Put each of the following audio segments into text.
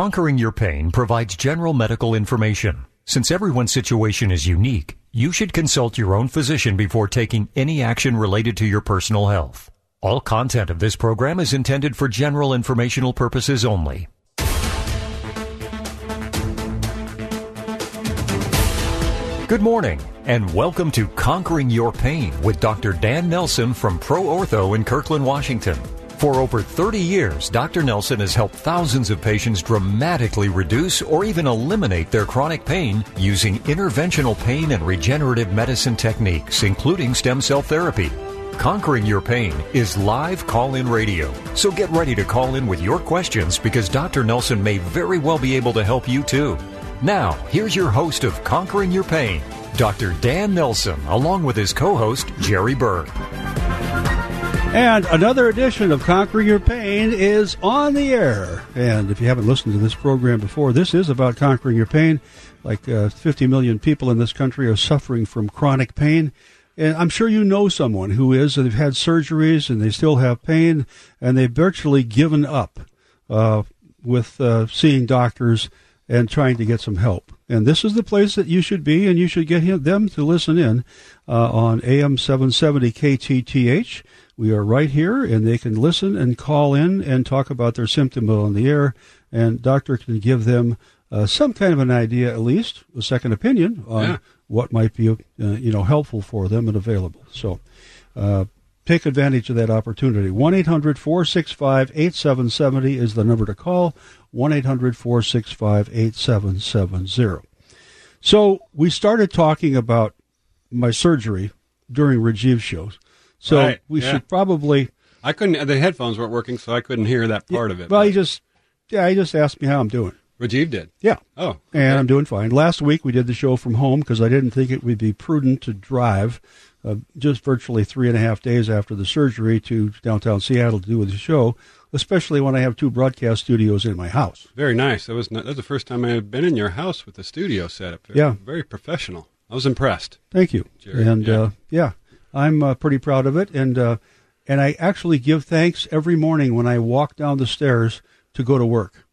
Conquering Your Pain provides general medical information. Since everyone's situation is unique, you should consult your own physician before taking any action related to your personal health. All content of this program is intended for general informational purposes only. Good morning, and welcome to Conquering Your Pain with Dr. Dan Nelson from Pro Ortho in Kirkland, Washington. For over 30 years, Dr. Nelson has helped thousands of patients dramatically reduce or even eliminate their chronic pain using interventional pain and regenerative medicine techniques, including stem cell therapy. Conquering Your Pain is live call in radio. So get ready to call in with your questions because Dr. Nelson may very well be able to help you too. Now, here's your host of Conquering Your Pain, Dr. Dan Nelson, along with his co host, Jerry Berg. And another edition of Conquering Your Pain is on the air. And if you haven't listened to this program before, this is about conquering your pain. Like uh, 50 million people in this country are suffering from chronic pain. And I'm sure you know someone who is, they've had surgeries and they still have pain, and they've virtually given up uh, with uh, seeing doctors and trying to get some help. And this is the place that you should be, and you should get him, them to listen in uh, on AM 770 KTTH. We are right here, and they can listen and call in and talk about their symptom on the air, and doctor can give them uh, some kind of an idea, at least a second opinion on Yeah. what might be, uh, you know, helpful for them and available. So, uh, take advantage of that opportunity. 1 800 465 8770 is the number to call. 1 800 465 8770. So, we started talking about my surgery during Rajiv's shows. So, Right, we yeah. should probably. I couldn't. The headphones weren't working, so I couldn't hear that part of it. Well, but he just, yeah, he just asked me how I'm doing. Rajiv did. Yeah. Oh, And okay. I'm doing fine. Last week we did the show from home because I didn't think it would be prudent to drive uh, just virtually three and a half days after the surgery to downtown Seattle to do the show, especially when I have two broadcast studios in my house. very nice. That was not, that was the first time I had been in your house with the studio set up. Yeah. very professional. I was impressed. Thank you. Jerry, and yeah. Uh, yeah, I'm uh, pretty proud of it. And uh, and I actually give thanks every morning when I walk down the stairs to go to work.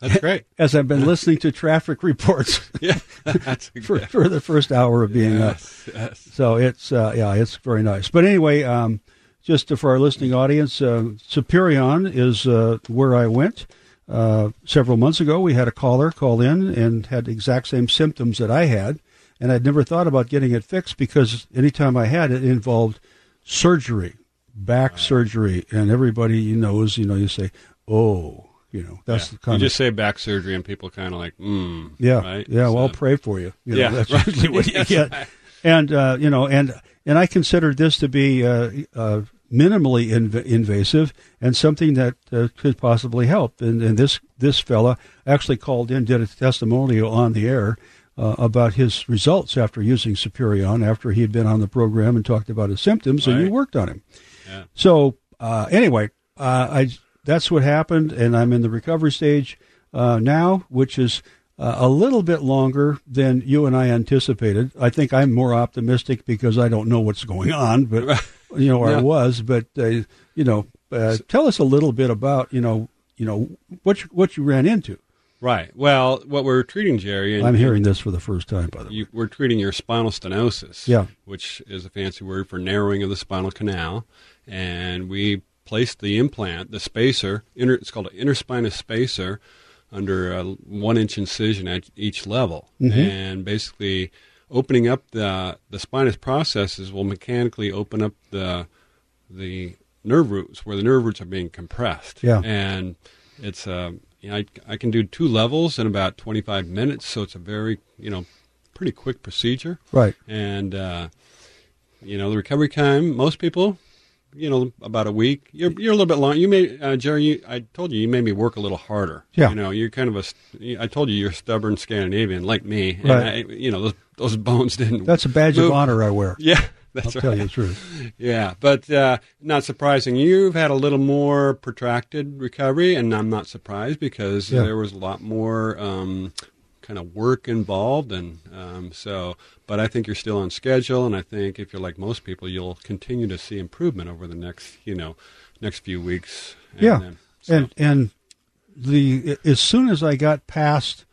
That's great. As I've been listening to traffic reports Yeah, for, for the first hour of being up. yes, yes. So it's uh, yeah, it's very nice. But anyway, um, just for our listening audience, uh, Superion is uh, where I went uh, several months ago. We had a caller call in and had the exact same symptoms that I had, and I'd never thought about getting it fixed because anytime I had it, it involved surgery, back surgery, and everybody knows, you know, you say, oh, you know, that's Yeah. the kind you just say back surgery, and people kind of like, mm, yeah, right? yeah. Well, I'll pray for you. you know, Yeah, that's right. usually what you get. right. And uh, you know, and and I considered this to be uh, uh, minimally inv- invasive and something that uh, could possibly help. And, and this this fella actually called in, did a testimonial on the air. Uh, about his results after using Superion, after he had been on the program and talked about his symptoms, and you worked on him. Yeah. So uh, anyway, uh, I that's what happened, and I'm in the recovery stage uh, now, which is uh, a little bit longer than you and I anticipated. I think I'm more optimistic because I don't know what's going on, but you know, or I was. But uh, you know, uh, tell us a little bit about you know, you know what you, what you ran into. Right. Well, what we're treating, Jerry, and I'm hearing this for the first time, by the way. we're treating your spinal stenosis, Yeah. which is a fancy word for narrowing of the spinal canal. And we placed the implant, the spacer, inter, it's called an interspinous spacer, under a one inch incision at each level. And basically, opening up the, the spinous processes will mechanically open up the, the nerve roots where the nerve roots are being compressed. Yeah. And it's uh, you know, I, I can do two levels in about 25 minutes, so it's a very, you know, pretty quick procedure. Right. And, uh, you know, the recovery time, most people, you know, about a week. You're, you're a little bit long. You may, uh, Jerry, you, I told you, you made me work a little harder. Yeah. You know, you're kind of a, I told you you're a stubborn Scandinavian like me. And Right. I, you know, those, those bones didn't. That's a badge move. of honor I wear. Yeah. I'll That's tell right. you the truth. Yeah, but uh, not surprising. You've had a little more protracted recovery, and I'm not surprised because Yeah. there was a lot more um, kind of work involved, and um, so. But I think you're still on schedule, and I think if you're like most people, you'll continue to see improvement over the next, you know, next few weeks. And Yeah. then- so- And and the as soon as I got past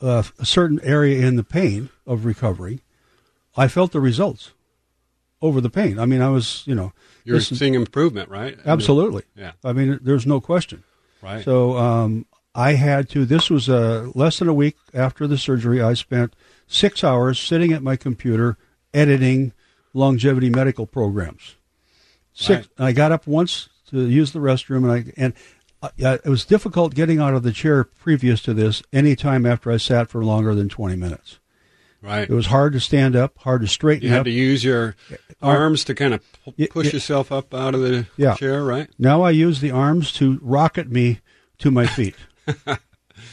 uh, a certain area in the pain of recovery, I felt the results over the pain. I mean, I was, you know, You're is- seeing improvement, right? absolutely. Yeah. I mean, there's no question. Right. So um, I had to. This was uh, less than a week after the surgery. I spent six hours sitting at my computer editing longevity medical programs. Six. I got up once to use the restroom, and I and it was difficult getting out of the chair previous to this. Any time after I sat for longer than twenty minutes, right. it was hard to stand up, hard to straighten You had up. to use your arms to kind of pu- Yeah, push yeah. yourself up out of the Yeah. chair, right? Now I use the arms to rocket me to my feet,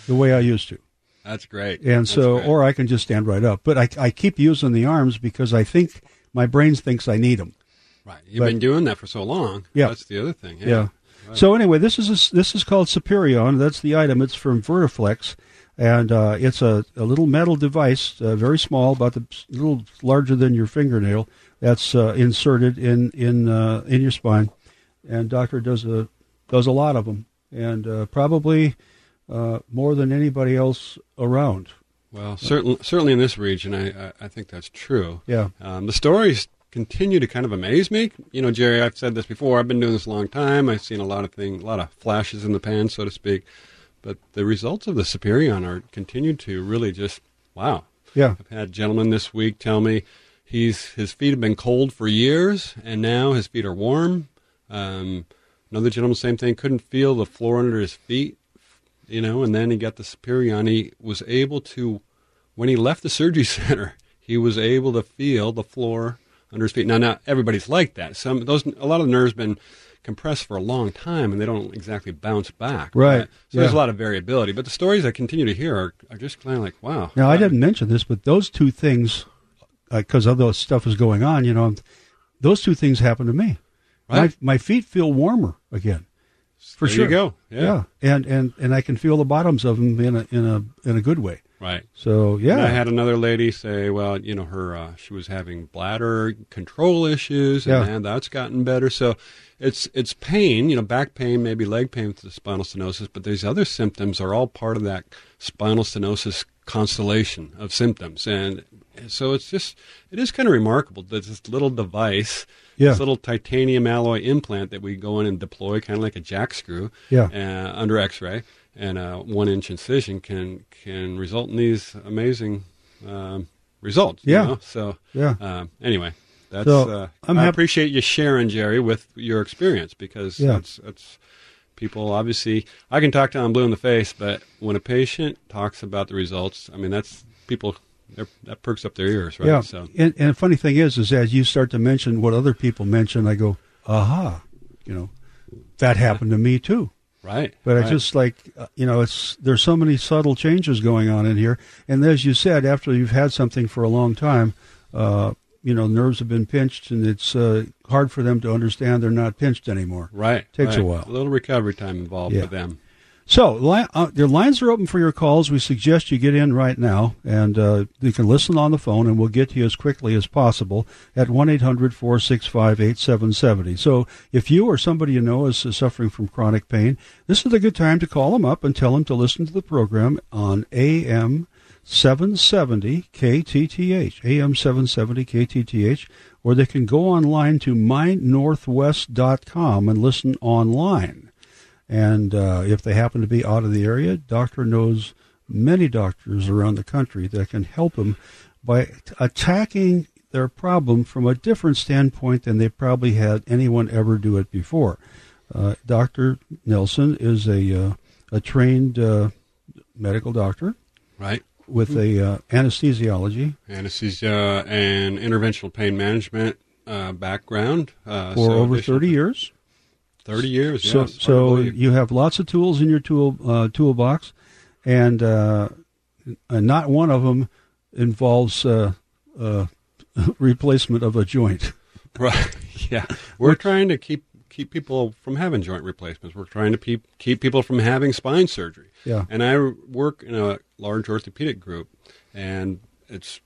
the way I used to. That's great. and That's so great. or I can just stand right up. But I, I keep using the arms because I think my brain thinks I need them. right. You've but- been doing that for so long. Yeah. That's the other thing. Yeah. So anyway, this is a, this is called Superion. That's the item. It's from Vertiflex, and uh, it's a, a little metal device, uh, very small, about a little larger than your fingernail. That's uh, inserted in in uh, in your spine, and doctor does a does a lot of them, and uh, probably uh, more than anybody else around. Well, certainly, certainly in this region, I, I, I think that's true. Yeah. Um, the stories continue to kind of amaze me. You know, Jerry, I've said this before. I've been doing this a long time. I've seen a lot of things, a lot of flashes in the pan, so to speak. But the results of the Superion are continue to really just wow. Yeah. I've had gentlemen this week tell me he's his feet have been cold for years, and now his feet are warm. Um, another gentleman, same thing, couldn't feel the floor under his feet, you know, and then he got the Superion. He was able to, when he left the surgery center, he was able to feel the floor under his feet. Now, not everybody's like that. Some those a lot of the nerves been compressed for a long time, and they don't exactly bounce back. Right. So there's a lot of variability. But the stories I continue to hear are, are just kind of like, wow. Now, I um, didn't mention this, but those two things, uh, because other stuff is going on, you know, those two things happen to me. Right. My, my feet feel warmer again. For There sure. you go. Yeah. And, and, and I can feel the bottoms of them in a, in a, in a good way. Right. So, And I had another lady say, well, you know, her uh, she was having bladder control issues, and Yeah. man, that's gotten better. So it's it's pain, you know, back pain, maybe leg pain with the spinal stenosis, but these other symptoms are all part of that spinal stenosis constellation of symptoms, and so it's just it is kind of remarkable that this little device. Yeah. This little titanium alloy implant that we go in and deploy, kind of like a jack screw, Yeah. uh, under X-ray, and a one-inch incision can can result in these amazing um, results. you Yeah. know? So Yeah. um, anyway, that's So, uh, I appreciate you sharing, Jerry, with your experience because Yeah. that's that's people obviously. I can talk to them blue in the face, but when a patient talks about the results, I mean that's people. That perks up their ears, right? Yeah. So And, and the funny thing is, is as you start to mention what other people mention, I go, aha, you know, that happened to me too. Right. But right. I just like uh, you know, it's there's so many subtle changes going on in here, and as you said, after you've had something for a long time, uh, you know, nerves have been pinched, and it's uh, hard for them to understand they're not pinched anymore. right takes a while. A little recovery time involved Yeah. for them. So uh, the lines are open for your calls. We suggest you get in right now, and uh, you can listen on the phone, and we'll get to you as quickly as possible at one 8770 So if you or somebody you know is suffering from chronic pain, this is a good time to call them up and tell them to listen to the program on AM 770 KTTH, AM 770 KTTH, or they can go online to mynorthwest.com and listen online. And uh, if they happen to be out of the area, doctor knows many doctors around the country that can help them by attacking their problem from a different standpoint than they probably had anyone ever do it before. Uh, Dr. Nelson is a uh, a trained uh, medical doctor Right. with a uh, anesthesiology anesthesia and interventional pain management uh, background uh, for so over additional- 30 years. 30 years. so yes, so you have lots of tools in your tool uh, toolbox, and uh, uh, not one of them involves uh, uh, replacement of a joint. right? Yeah, we're trying to keep keep people from having joint replacements. We're trying to keep keep people from having spine surgery. Yeah. And I work in a large orthopedic group, and it's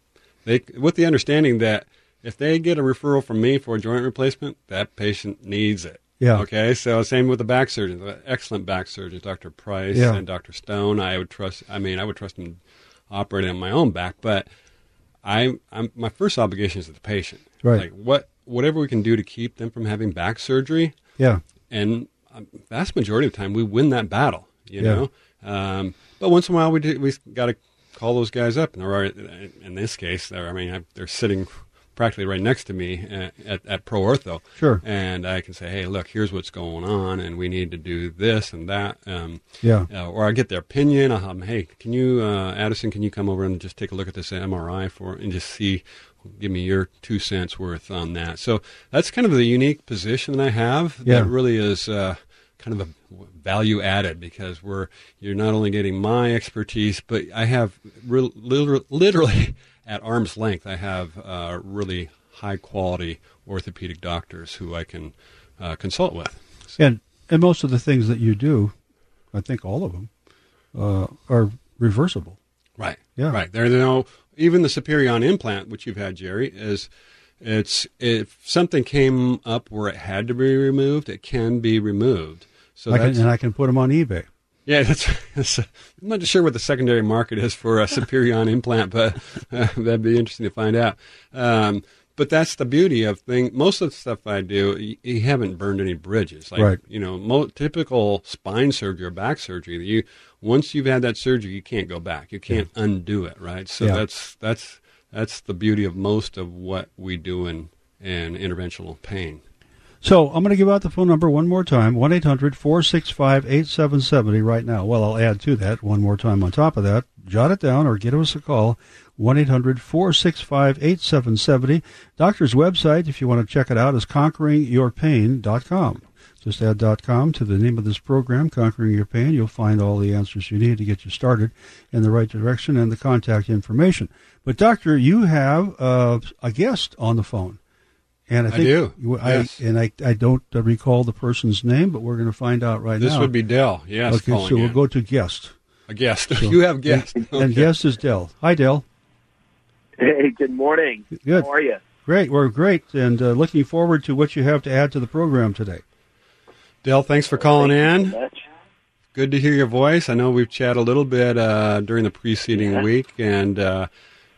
they with the understanding that if they get a referral from me for a joint replacement, that patient needs it. Yeah. Okay, so same with the back surgeons, excellent back surgeons, Dr. Price Yeah. and Dr. Stone. I would trust. I mean, I would trust them operating on my own back, but I, I'm my first obligation is to the patient. Right. Like what, whatever we can do to keep them from having back surgery, Yeah. and um, vast majority of the time we win that battle. You Yeah. know, um, but once in a while we do, we got to call those guys up, and they're already, in this case, they're I mean they're sitting practically right next to me at, at, at Pro Ortho. Sure. And I can say, hey, look, here's what's going on, and we need to do this and that. Um, Yeah. uh, or I get their opinion. I'll have 'em, hey, can you, uh, Addison, can you come over and just take a look at this MRI for and just see, give me your two cents worth on that. So that's kind of the unique position that I have. Yeah. That really is uh, kind of a value added because we're you're not only getting my expertise, but I have real, liter- literally at arm's length. I have uh, really high quality orthopedic doctors who I can uh, consult with. And and most of the things that you do, I think all of them, uh, are reversible. Right. Yeah. Right. There's no even the Superion implant, which you've had, Jerry, is it's if something came up where it had to be removed, it can be removed. So I can, and I can put them on eBay. Yeah. That's, that's I'm not sure what the secondary market is for a Superion implant, but uh, that'd be interesting to find out. Um, but that's the beauty of thing. Most of the stuff I do, you, you haven't burned any bridges. Like Right. you know, mo- typical spine surgery or back surgery. You once you've had that surgery, you can't go back. You can't undo it. Right. So Yeah. that's that's that's the beauty of most of what we do in in interventional pain. So I'm going to give out the phone number one more time 1 800 465 8770 right now. Well, I'll add to that one more time on top of that. Jot it down or give us a call 1 800 465 8770. Doctor's website, if you want to check it out, is conqueringyourpain.com. Just add .com to the name of this program, Conquering Your Pain. You'll find all the answers you need to get you started in the right direction and the contact information. But, Doctor, you have uh, a guest on the phone. And I, I think do, you- I, yes. and I, I don't uh, recall the person's name, but we're going to find out right This now. This would be Dell. Yes, okay. calling So we'll go to guest, a guest. you have guest. and Okay. guest is Dell. Hi, Dell. Hey, good morning. Good. How are you? Great. We're great, and uh, looking forward to what you have to add to the program today. Dell, thanks for calling Thank you in. so much. Good to hear your voice. I know we've chatted a little bit uh, during the preceding Yeah. week, and uh,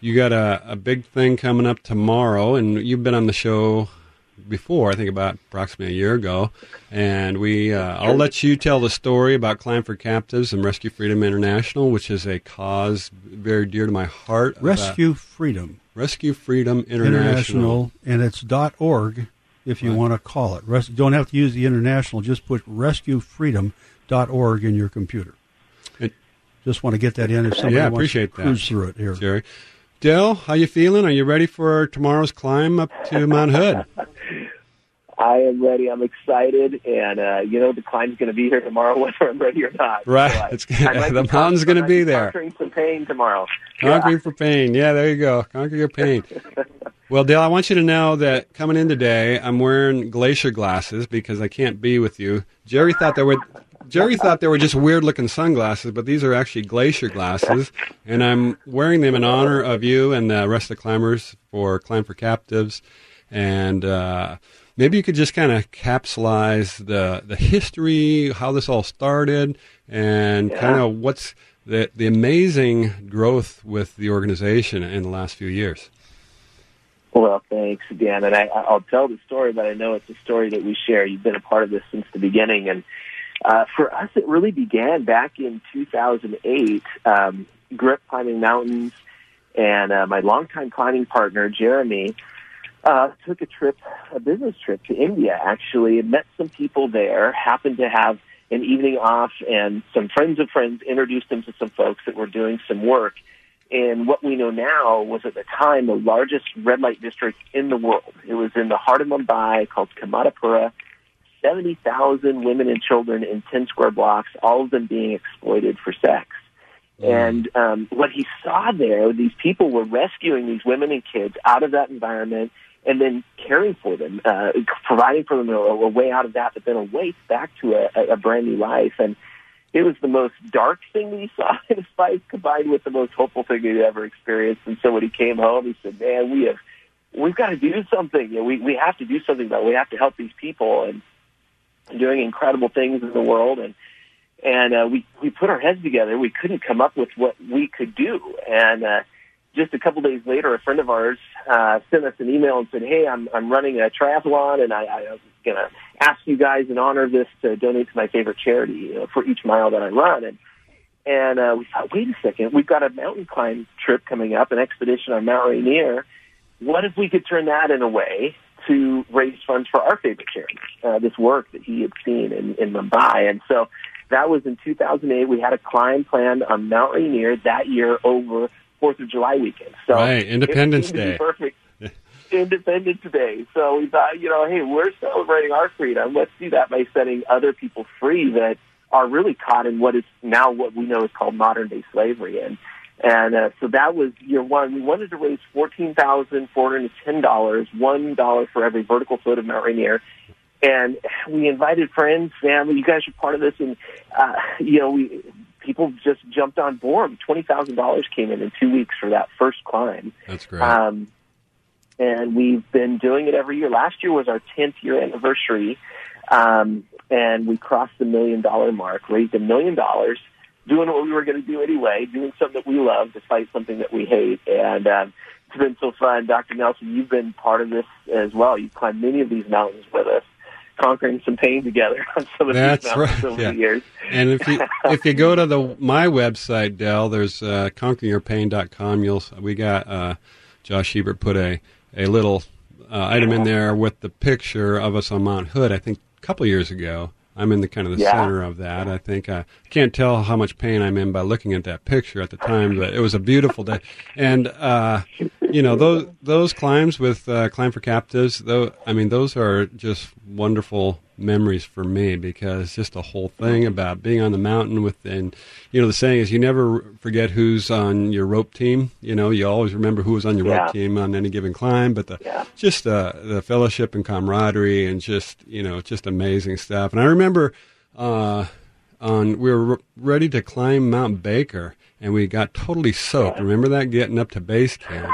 you got a, a big thing coming up tomorrow. And you've been on the show before, I think about approximately a year ago. And we, uh, I'll let you tell the story about Climb for Captives and Rescue Freedom International, which is a cause very dear to my heart. Rescue Freedom Rescue Freedom International. International, and it's dot .org if you Right. want to call it. Res- don't have to use the international. Just put rescuefreedom.org in your computer. It- just want to get that in if somebody Yeah, wants appreciate to that. cruise through it here. Jerry. Dell, how you feeling? Are you ready for tomorrow's climb up to Mount Hood? I am ready. I'm excited, and uh, you know the climb's going to be here tomorrow, whether I'm ready or not. Right. So I- It's- I the mountain's gonna I be there. Conquering some pain tomorrow. Conquering for pain. Yeah, there you go. Conquer your pain. Well, Dale, I want you to know that coming in today, I'm wearing glacier glasses because I can't be with you. Jerry thought they were. Jerry thought they were just weird looking sunglasses, but these are actually glacier glasses, and I'm wearing them in honor of you and the rest of the climbers for Climb for Captives. And uh, maybe you could just kind of capsulize the the history, how this all started, and Yeah. kind of what's the the amazing growth with the organization in the last few years. Well, thanks, Dan. And I, I'll tell the story, but I know it's a story that we share. You've been a part of this since the beginning, and uh, for us, it really began back in 2008. Um, grew up climbing mountains, and uh, my longtime climbing partner, Jeremy, uh, took a trip, a business trip to India. Actually, and met some people there. Happened to have an evening off, and some friends of friends introduced him to some folks that were doing some work in what we know now was at the time the largest red light district in the world. It was in the heart of Mumbai called Kamathipura. 70,000 women and children in 10 square blocks, all of them being exploited for sex. And um, what he saw there, these people were rescuing these women and kids out of that environment and then caring for them, uh, providing for them a, a way out of that, but then a way back to a, a- brand new life. And it was the most dark thing that he saw in his life combined with the most hopeful thing he'd ever experienced. And so when he came home, he said, man, we have, we've got to do something. You know, we, we have to do something about it. We have to help these people. And doing incredible things in the world, and and uh, we we put our heads together. We couldn't come up with what we could do, and uh, just a couple days later, a friend of ours uh, sent us an email and said, "Hey, I'm I'm running a triathlon, and I, I was going to ask you guys in honor of this to donate to my favorite charity you know, for each mile that I run." And and uh, we thought, wait a second, we've got a mountain climb trip coming up, an expedition on Mount Rainier. What if we could turn that in a way to raise funds for our favorite charity, uh, this work that he had seen in, in Mumbai? And so that was in 2008. We had a climb planned on Mount Rainier that year over Fourth of July weekend. So right, Independence Day. Perfect. Independence Day. So we thought, you know, hey, we're celebrating our freedom. Let's do that by setting other people free that are really caught in what is now what we know is called modern day slavery. And and uh, so that was year one. We wanted to raise fourteen thousand four hundred and ten dollars, one dollar for every vertical foot of Mount Rainier. And we invited friends, family. You guys are part of this, and uh, you know we people just jumped on board. Twenty thousand dollars came in in two weeks for that first climb. That's great. Um, and we've been doing it every year. Last year was our tenth year anniversary, um, and we crossed the million dollar mark, raised a million dollars, doing what we were going to do anyway, doing something that we love despite something that we hate, and. Um, it's been so fun, Dr. Nelson. You've been part of this as well. You've climbed many of these mountains with us conquering some pain together on some of That's these mountains right. over yeah. the years. And if you if you go to the my website, Dell, there's uh, conqueringyourpain.com. You'll we got uh, Josh Hebert put a a little uh, item in there with the picture of us on Mount Hood. I think a couple years ago. I'm in the kind of the Yeah. center of that. I think I can't tell how much pain I'm in by looking at that picture at the time, but it was a beautiful day. And uh, you know those those climbs with uh, climb for captives. Though I mean those are just wonderful memories for me because just the whole thing about being on the mountain with and you know the saying is you never forget who's on your rope team. You know you always remember who was on your Yeah. rope team on any given climb, but the Yeah. just uh, the fellowship and camaraderie and just you know just amazing stuff. And I remember uh, on we were re- ready to climb Mount Baker and we got totally soaked. Remember that getting up to base camp.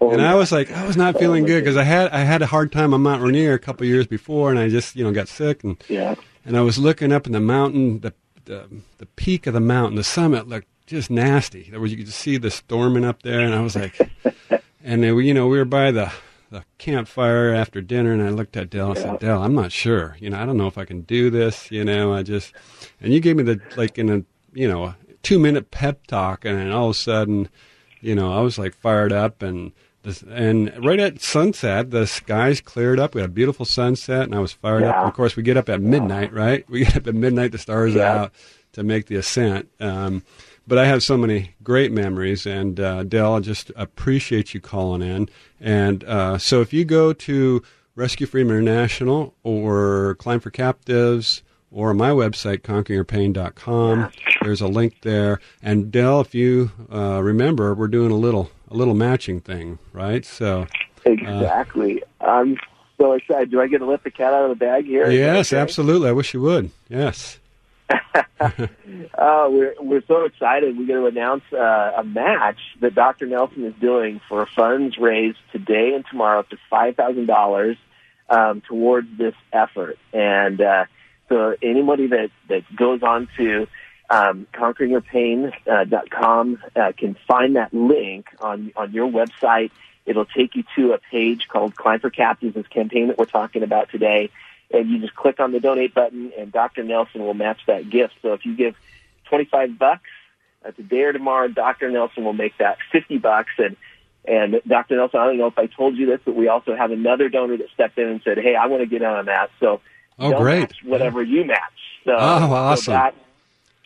And I was like, I was not feeling good because I had I had a hard time on Mount Rainier a couple years before, and I just you know got sick, and Yeah. and I was looking up in the mountain, the the, the peak of the mountain, the summit looked just nasty. There was you could see the storming up there, and I was like, and then, we- you know we were by the the campfire after dinner, and I looked at Dell. and I said, Dell, I'm not sure. You know, I don't know if I can do this. You know, I just and you gave me the like in a you know a two minute pep talk, and then all of a sudden, you know, I was like fired up and. This, and right at sunset, the skies cleared up. We had a beautiful sunset, and I was fired up. And of course, we get up at midnight, right? We get up at midnight. The stars Yeah. out to make the ascent. Um, but I have so many great memories, and uh, Dell, I just appreciate you calling in. And uh, so, if you go to Rescue Freedom International or Climb for Captives or my website, conqueringyourpain.com, there's a link there. And Dell, if you uh, remember, we're doing a little a little matching thing, right? So, Exactly. I'm so excited. Do I get to let the cat out of the bag here? yes, okay? absolutely. I wish you would. Yes. Uh, we're we're so excited. We're going to announce uh, a match that Dr. Nelson is doing for funds raised today and tomorrow up to five thousand dollars um, towards this effort. And uh, so anybody that that goes on to um, conqueringyourpain.com uh, can find that link on on your website. It'll take you to a page called Climb for Captives, this campaign that we're talking about today. And you just click on the donate button, and Dr. Nelson will match that gift. So if you give 25 bucks uh, today or tomorrow, Dr. Nelson will make that 50 bucks. And and Dr. Nelson, I don't know if I told you this, but we also have another donor that stepped in and said, "Hey, I want to get in on that." So Oh, they'll great. match whatever you match. So, Oh, so that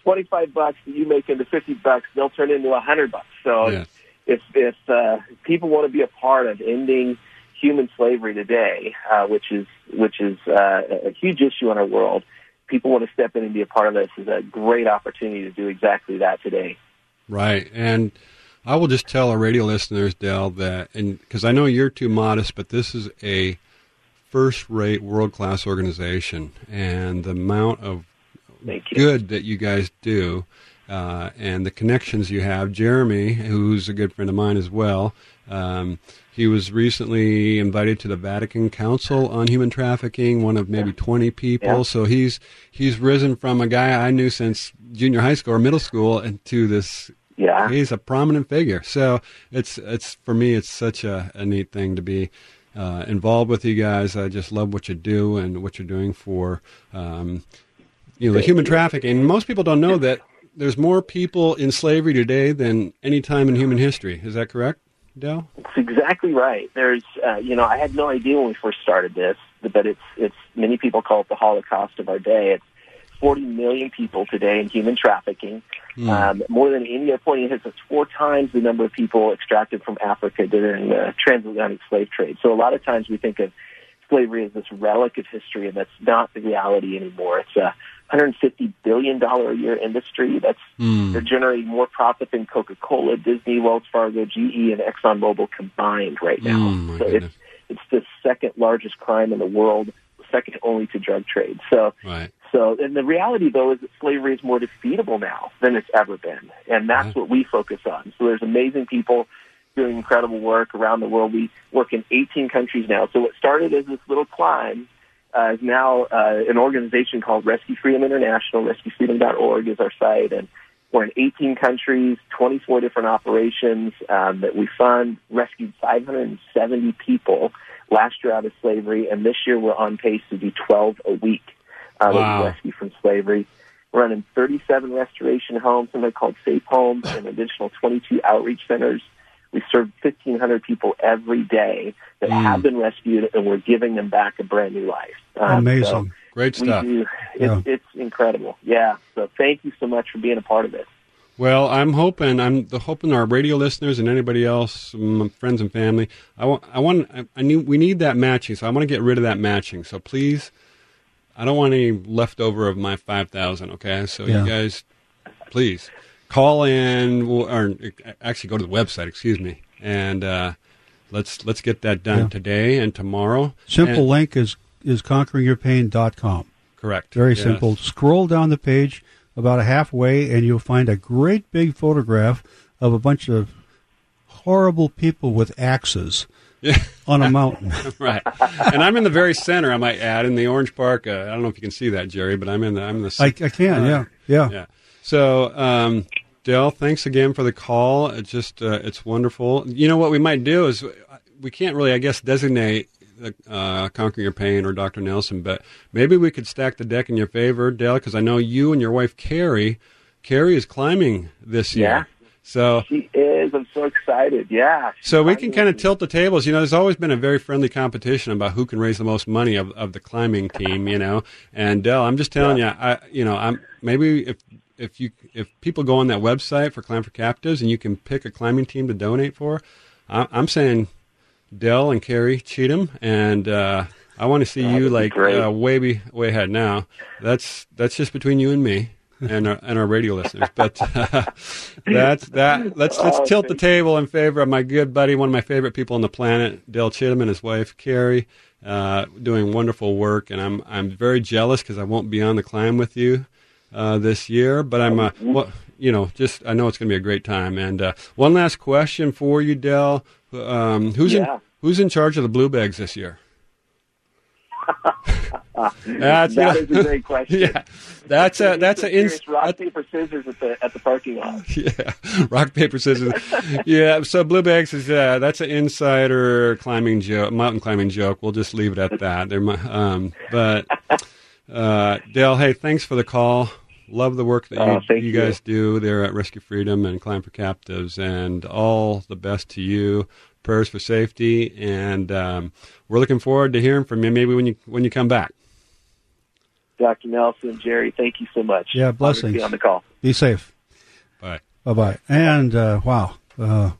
25 bucks that you make into 50 bucks, they'll turn into a 100 bucks. So Yes. if if uh, people want to be a part of ending human slavery today, uh, which is which is uh, a huge issue in our world, people want to step in and be a part of this. Is a great opportunity to do exactly that today. Right. And I will just tell our radio listeners, Dell, that, and because I know you're too modest, but this is a first rate, world class organization. And the amount of good that you guys do uh, and the connections you have. Jeremy, who's a good friend of mine as well, um, he was recently invited to the Vatican Council on Human Trafficking, one of maybe 20 people. Yeah. So he's he's risen from a guy I knew since junior high school or middle school into this Yeah. he's a prominent figure. So it's it's for me, it's such a, a neat thing to be uh, involved with you guys. I just love what you do and what you're doing for um, you know the human trafficking. Most people don't know that there's more people in slavery today than any time in human history. Is that correct, Dell? It's exactly right. There's, uh, you know, I had no idea when we first started this, but it's, it's many people call it the Holocaust of our day. It's 40 million people today in human trafficking. Um, more than any other point, it's four times the number of people extracted from Africa during the transatlantic slave trade. So a lot of times we think of slavery as this relic of history, and that's not the reality anymore. It's a 150 billion dollar a year industry. That's they're generating more profit than Coca-Cola, Disney, Wells Fargo, GE, and ExxonMobil combined right now. Mm, so goodness. it's it's the second largest crime in the world, second only to drug trade. So Right. So, and the reality though is that slavery is more defeatable now than it's ever been, and that's Yeah. what we focus on. So there's amazing people doing incredible work around the world. We work in 18 countries now. So what started as this little climb uh, is now uh, an organization called Rescue Freedom International. RescueFreedom.org is our site, and we're in 18 countries, 24 different operations um, that we fund. Rescued 570 people last year out of slavery, and this year we're on pace to do 12 a week uh, that Wow. we rescue from slavery. We're running 37 restoration homes, something called Safe Homes, and additional 22 outreach centers. We serve 1,500 people every day that Mm. have been rescued, and we're giving them back a brand new life. Um, Amazing. so Great stuff. do. It's, Yeah. it's incredible. Yeah. So thank you so much for being a part of it. Well, I'm hoping I'm the hoping our radio listeners and anybody else, my friends and family. I want I want I, I need we need that matching. So I want to get rid of that matching. So please, I don't want any leftover of my five thousand. Okay, so Yeah. you guys, please call in or, actually go to the website. Excuse me, and uh, let's let's get that done Yeah. today and tomorrow. Simple And- link is is conqueringyourpain.com. correct. Very Yes. simple. Scroll down the page about a halfway, and you'll find a great big photograph of a bunch of horrible people with axes. on a mountain. right. And I'm in the very center. I might add in the orange park. Uh, I don't know if you can see that, Jerry, but I'm in the I'm in the I, I can, yeah, yeah. yeah. So, um, Dell, thanks again for the call. It's just uh, it's wonderful. You know what we might do is we can't really, I guess, designate uh, Conquer Your Pain or Dr. Nelson, but maybe we could stack the deck in your favor, Dell, because I know you and your wife Carrie, Carrie is climbing this year. Yeah. So. She is. I'm so excited. Yeah. So we can kind of tilt the tables. You know, there's always been a very friendly competition about who can raise the most money of, of the climbing team. You know, and Dell, I'm just telling you, I you know, I'm maybe if if you if people go on that website for Climb for Captives and you can pick a climbing team to donate for, I, I'm saying Dell and Carrie Chittum, and uh, I want to see Oh, you like uh, way be, way ahead. Now that's that's just between you and me. And our, and our radio listeners. But uh, that's that. Let's let's Oh, tilt the table in favor of my good buddy, one of my favorite people on the planet, Dale Chittum and his wife Carrie, uh, doing wonderful work. And I'm I'm very jealous because I won't be on the climb with you uh, this year. But I'm uh, well, you know, just I know it's going to be a great time. And uh, one last question for you, Dell. Um, who's Yeah. in who's in charge of the blue bags this year? That's That is a great question. Yeah, that's a that's a ins- rock paper scissors at the at the parking lot. yeah, rock paper scissors. yeah, so blue bags is uh, that's an insider climbing joke, mountain climbing joke. We'll just leave it at that. There, um, but uh, Dale, hey, thanks for the call. Love the work that Oh, you, you you. guys do there at Rescue Freedom and Climb for Captives, and all the best to you. Prayers for safety, and um, we're looking forward to hearing from you. Maybe when you when you come back. Dr. Nelson, Jerry, thank you so much. Yeah, Honored blessings. Be on the call. Be safe. Bye. Bye bye. And uh, wow, uh,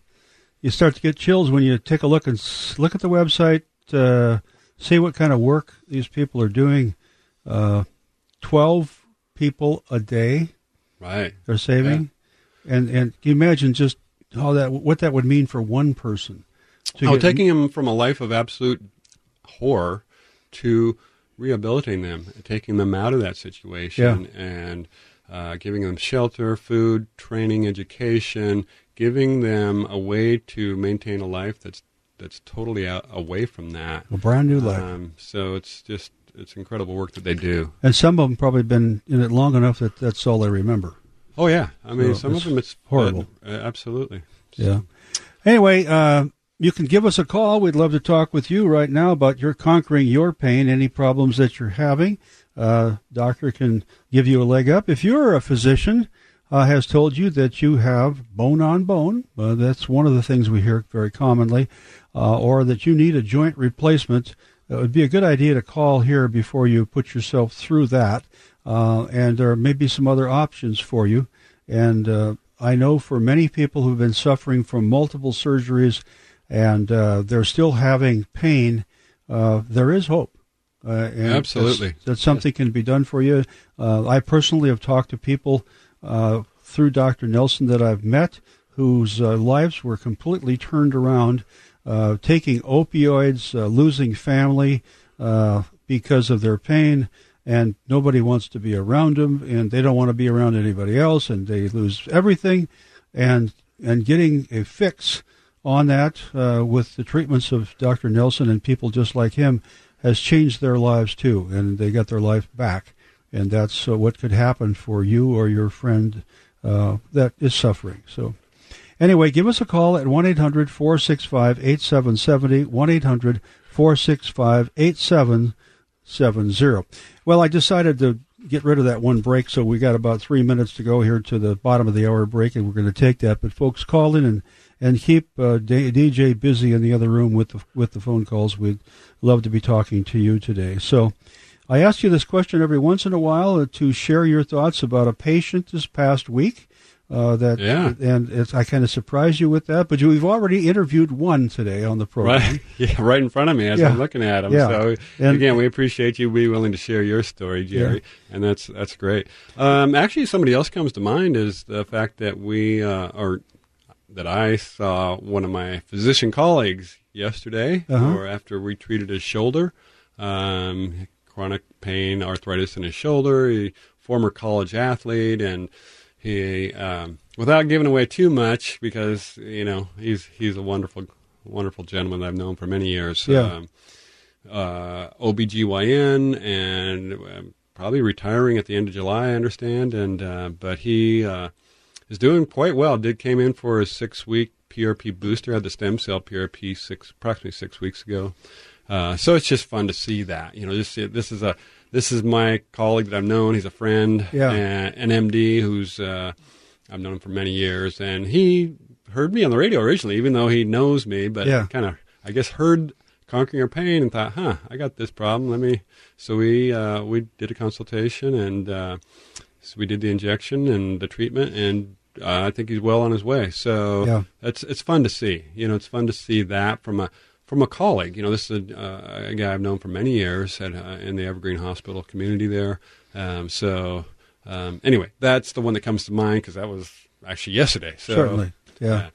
you start to get chills when you take a look and s- look at the website, uh, see what kind of work these people are doing. Uh, Twelve people a day Right. they're saving, and and can you imagine just how that what that would mean for one person? To Oh, get- taking them from a life of absolute horror to rehabilitating them, taking them out of that situation, and uh, giving them shelter, food, training, education, giving them a way to maintain a life that's that's totally out, away from that. A brand new life. Um, so it's just it's incredible work that they do. And some of them probably been in it long enough that that's all they remember. Oh yeah, I mean So some of them it's horrible. uh, absolutely. Yeah. Anyway, uh, you can give us a call. We'd love to talk with you right now about your conquering your pain, any problems that you're having. Uh, doctor can give you a leg up. If you're a physician, uh, has told you that you have bone on bone, uh, that's one of the things we hear very commonly, uh, or that you need a joint replacement, it would be a good idea to call here before you put yourself through that. Uh, and there may be some other options for you. And uh, I know for many people who've been suffering from multiple surgeries and uh, they're still having pain, uh, there is hope. Uh, and Absolutely. That something can be done for you. Uh, I personally have talked to people uh, through Dr. Nelson that I've met whose uh, lives were completely turned around, uh, taking opioids, uh, losing family uh, because of their pain, and nobody wants to be around them, and they don't want to be around anybody else, and they lose everything, and and getting a fix on that uh, with the treatments of Dr. Nelson and people just like him has changed their lives too, and they got their life back. And that's uh, what could happen for you or your friend uh, that is suffering. So, anyway, give us a call at 1 800 465 8770. 1 800 465 8770. Well, I decided to get rid of that one break, so we got about three minutes to go here to the bottom of the hour break, and we're going to take that. But, folks, call in and and keep uh, D- DJ busy in the other room with the with the phone calls. We'd love to be talking to you today. So, I ask you this question every once in a while uh, to share your thoughts about a patient this past week. Uh, that Yeah. and it's, I kind of surprised you with that, but you, we've already interviewed one today on the program. Right, yeah, right in front of me as Yeah. I'm looking at him. Yeah. So And- again, we appreciate you being willing to share your story, Jerry, and that's that's great. Um, actually, somebody else comes to mind is the fact that we uh, or that I saw one of my physician colleagues yesterday, Uh-huh. or after we treated his shoulder, um, chronic pain, arthritis in his shoulder. He, former college athlete, and he, um, without giving away too much, because you know he's he's a wonderful wonderful gentleman that I've known for many years. Yeah. Um, uh, OBGYN and um, probably retiring at the end of July, I understand. And uh, but he uh, is doing quite well. Did came in for a six week PRP booster. Had the stem cell PRP six approximately six weeks ago. Uh, so it's just fun to see that. You know, this this is a this is my colleague that I've known. He's a friend, Yeah. and, an MD who's uh, I've known him for many years, and he heard me on the radio originally, even though he knows me, but Yeah. kind of I guess heard conquering our pain and thought, huh, I got this problem. Let me. So we uh, we did a consultation and uh, so we did the injection and the treatment, and uh, I think he's well on his way. So Yeah. it's it's fun to see. You know, it's fun to see that from a from a colleague. You know, this is a, uh, a guy I've known for many years at, uh, in the Evergreen Hospital community there. Um, so um, anyway, that's the one that comes to mind because that was actually yesterday. So, Certainly, yeah.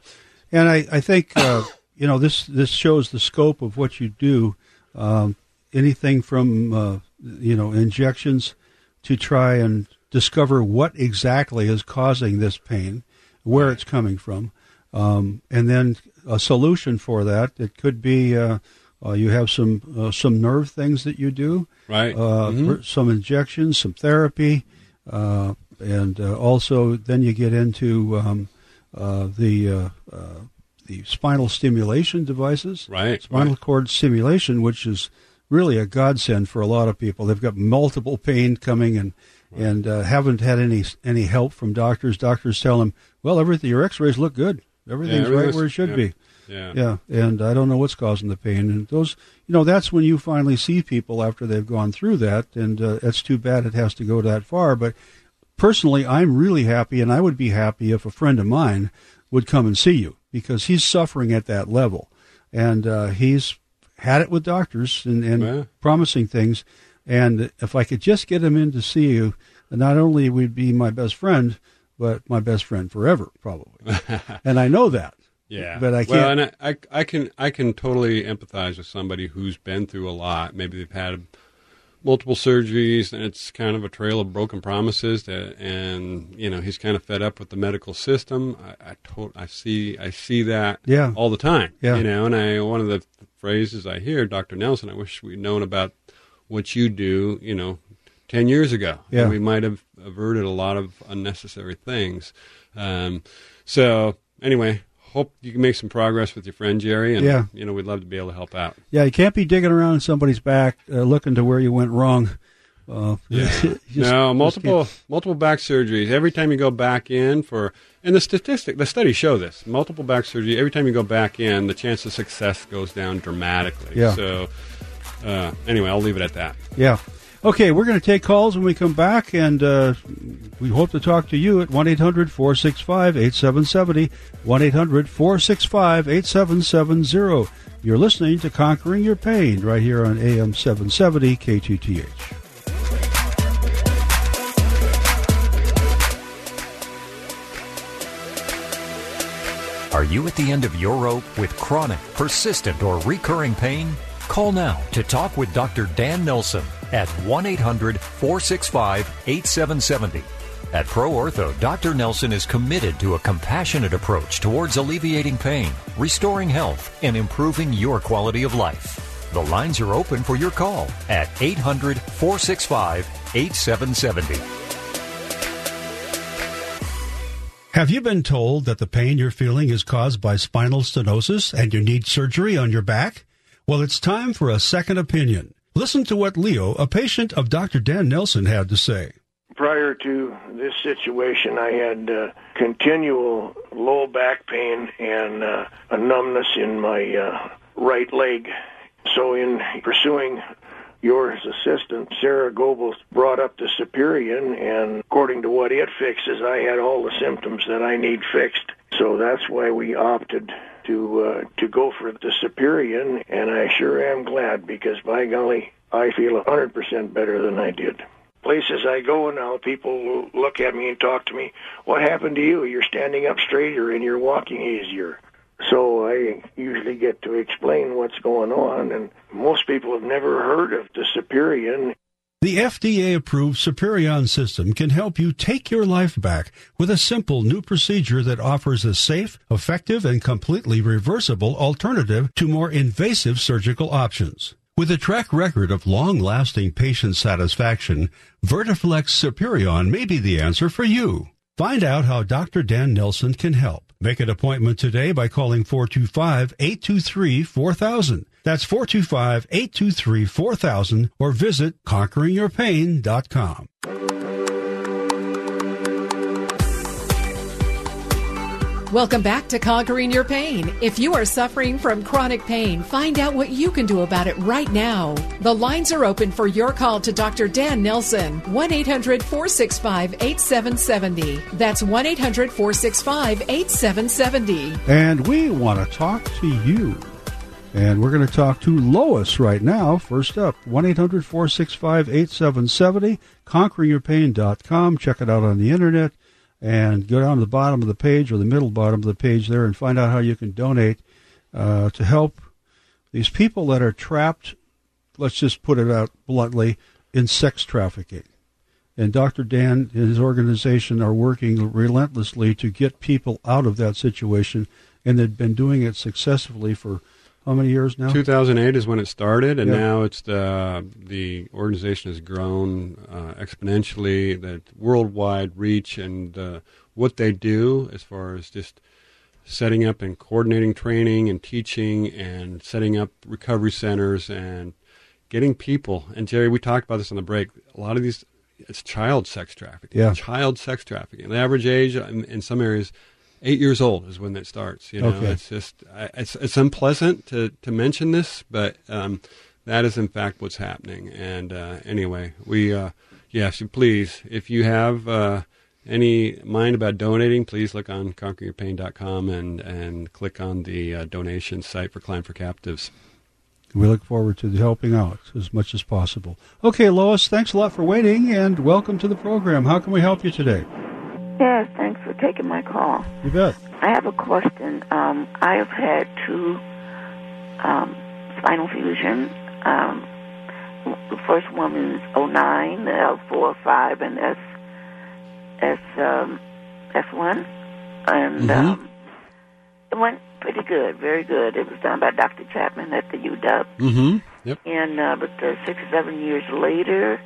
And I, I think uh, you know this this shows the scope of what you do. Um, anything from uh, you know injections to try and discover what exactly is causing this pain, where it's coming from, um, and then a solution for that. It could be uh, uh, you have some uh, some nerve things that you do, Right. uh, Mhm. some injections, some therapy, uh, and uh, also then you get into um, uh, the uh, uh, the spinal stimulation devices, Right, Spinal right. cord stimulation, which is really a godsend for a lot of people. They've got multiple pain coming and and uh, haven't had any any help from doctors. Doctors tell them, "Well, everything your X-rays look good. Everything's right where it should yeah. be." Yeah. Yeah, and I don't know what's causing the pain. And those, you know, that's when you finally see people after they've gone through that. And uh, it's too bad it has to go that far. But personally, I'm really happy, and I would be happy if a friend of mine would come and see you because he's suffering at that level, and uh, he's had it with doctors and, and Yeah. promising things. And if I could just get him in to see you, not only would be my best friend, but my best friend forever, probably. and I know that. Yeah, But I can't- and I, I, I can I can totally empathize with somebody who's been through a lot. Maybe they've had multiple surgeries, and it's kind of a trail of broken promises. That, and you know, he's kind of fed up with the medical system. I, I, to, I see, I see that yeah. all the time. Yeah. You know, and I one of the phrases I hear, Dr. Nelson, I wish we'd known about what you do. You know, ten years ago. Yeah. we might have averted a lot of unnecessary things. Um, so anyway, hope you can make some progress with your friend Jerry, and Yeah. you know we'd love to be able to help out. Yeah, you can't be digging around in somebody's back uh, looking to where you went wrong. Uh, you just- no, multiple multiple back surgeries. Every time you go back in for, and the statistic, the studies show this: multiple back surgery. Every time you go back in, the chance of success goes down dramatically. Yeah. So, uh, anyway, I'll leave it at that. Yeah. Okay, we're going to take calls when we come back, and uh, we hope to talk to you at 1 800 465 8770. 1 800 465 8770. You're listening to Conquering Your Pain right here on AM 770 KTTH. Are you at the end of your rope with chronic, persistent, or recurring pain? Call now to talk with Dr. Dan Nelson at 1 800 465 8770. At Pro Ortho, Dr. Nelson is committed to a compassionate approach towards alleviating pain, restoring health, and improving your quality of life. The lines are open for your call at 800 465 8770. Have you been told that the pain you're feeling is caused by spinal stenosis and you need surgery on your back? Well, it's time for a second opinion. Listen to what Leo, a patient of Dr. Dan Nelson, had to say. Prior to this situation, I had uh, continual low back pain and uh, a numbness in my uh, right leg. So, in pursuing your assistant, Sarah Goebbels, brought up the Superion, and according to what it fixes, I had all the symptoms that I need fixed. So that's why we opted to uh, to go for the Superion, and I sure am glad because by golly, I feel a hundred percent better than I did. Places I go now, people look at me and talk to me. What happened to you? You're standing up straighter and you're walking easier. So I usually get to explain what's going on, and most people have never heard of the Superion. The FDA approved Superion system can help you take your life back with a simple new procedure that offers a safe, effective, and completely reversible alternative to more invasive surgical options. With a track record of long lasting patient satisfaction, Vertiflex Superion may be the answer for you. Find out how Dr. Dan Nelson can help. Make an appointment today by calling 425 823 4000. That's 425 823 4000 or visit conqueringyourpain.com. Welcome back to Conquering Your Pain. If you are suffering from chronic pain, find out what you can do about it right now. The lines are open for your call to Dr. Dan Nelson. 1 800 465 8770. That's 1 800 465 8770. And we want to talk to you. And we're going to talk to Lois right now. First up, 1 800 465 8770, conqueringyourpain.com. Check it out on the internet and go down to the bottom of the page or the middle bottom of the page there and find out how you can donate uh, to help these people that are trapped, let's just put it out bluntly, in sex trafficking. And Dr. Dan and his organization are working relentlessly to get people out of that situation, and they've been doing it successfully for how many years now? 2008 is when it started, and Yeah. now it's the the organization has grown uh, exponentially. That worldwide reach and uh, what they do as far as just setting up and coordinating training and teaching and setting up recovery centers and getting people. And Jerry, we talked about this on the break. A lot of these, it's child sex trafficking. Yeah. Child sex trafficking. The average age in, in some areas, eight years old is when that starts. You know, Okay. it's just it's it's unpleasant to to mention this, but um, that is in fact what's happening. And uh, anyway, we uh, yes, please if you have. Uh, any mind about donating, please look on conqueryourpain.com and, and click on the uh, donation site for Climb for Captives. We look forward to helping out as much as possible. Okay, Lois, thanks a lot for waiting, and welcome to the program. How can we help you today? Yes, thanks for taking my call. You bet. I have a question. Um, I have had two um, spinal fusion, um, the first one is 09, the L45, and S S um, S1, and Mhm. um, it went pretty good, very good. It was done by Dr. Chapman at the UW. Mm-hmm. Yep. And uh, but uh, six or seven years later,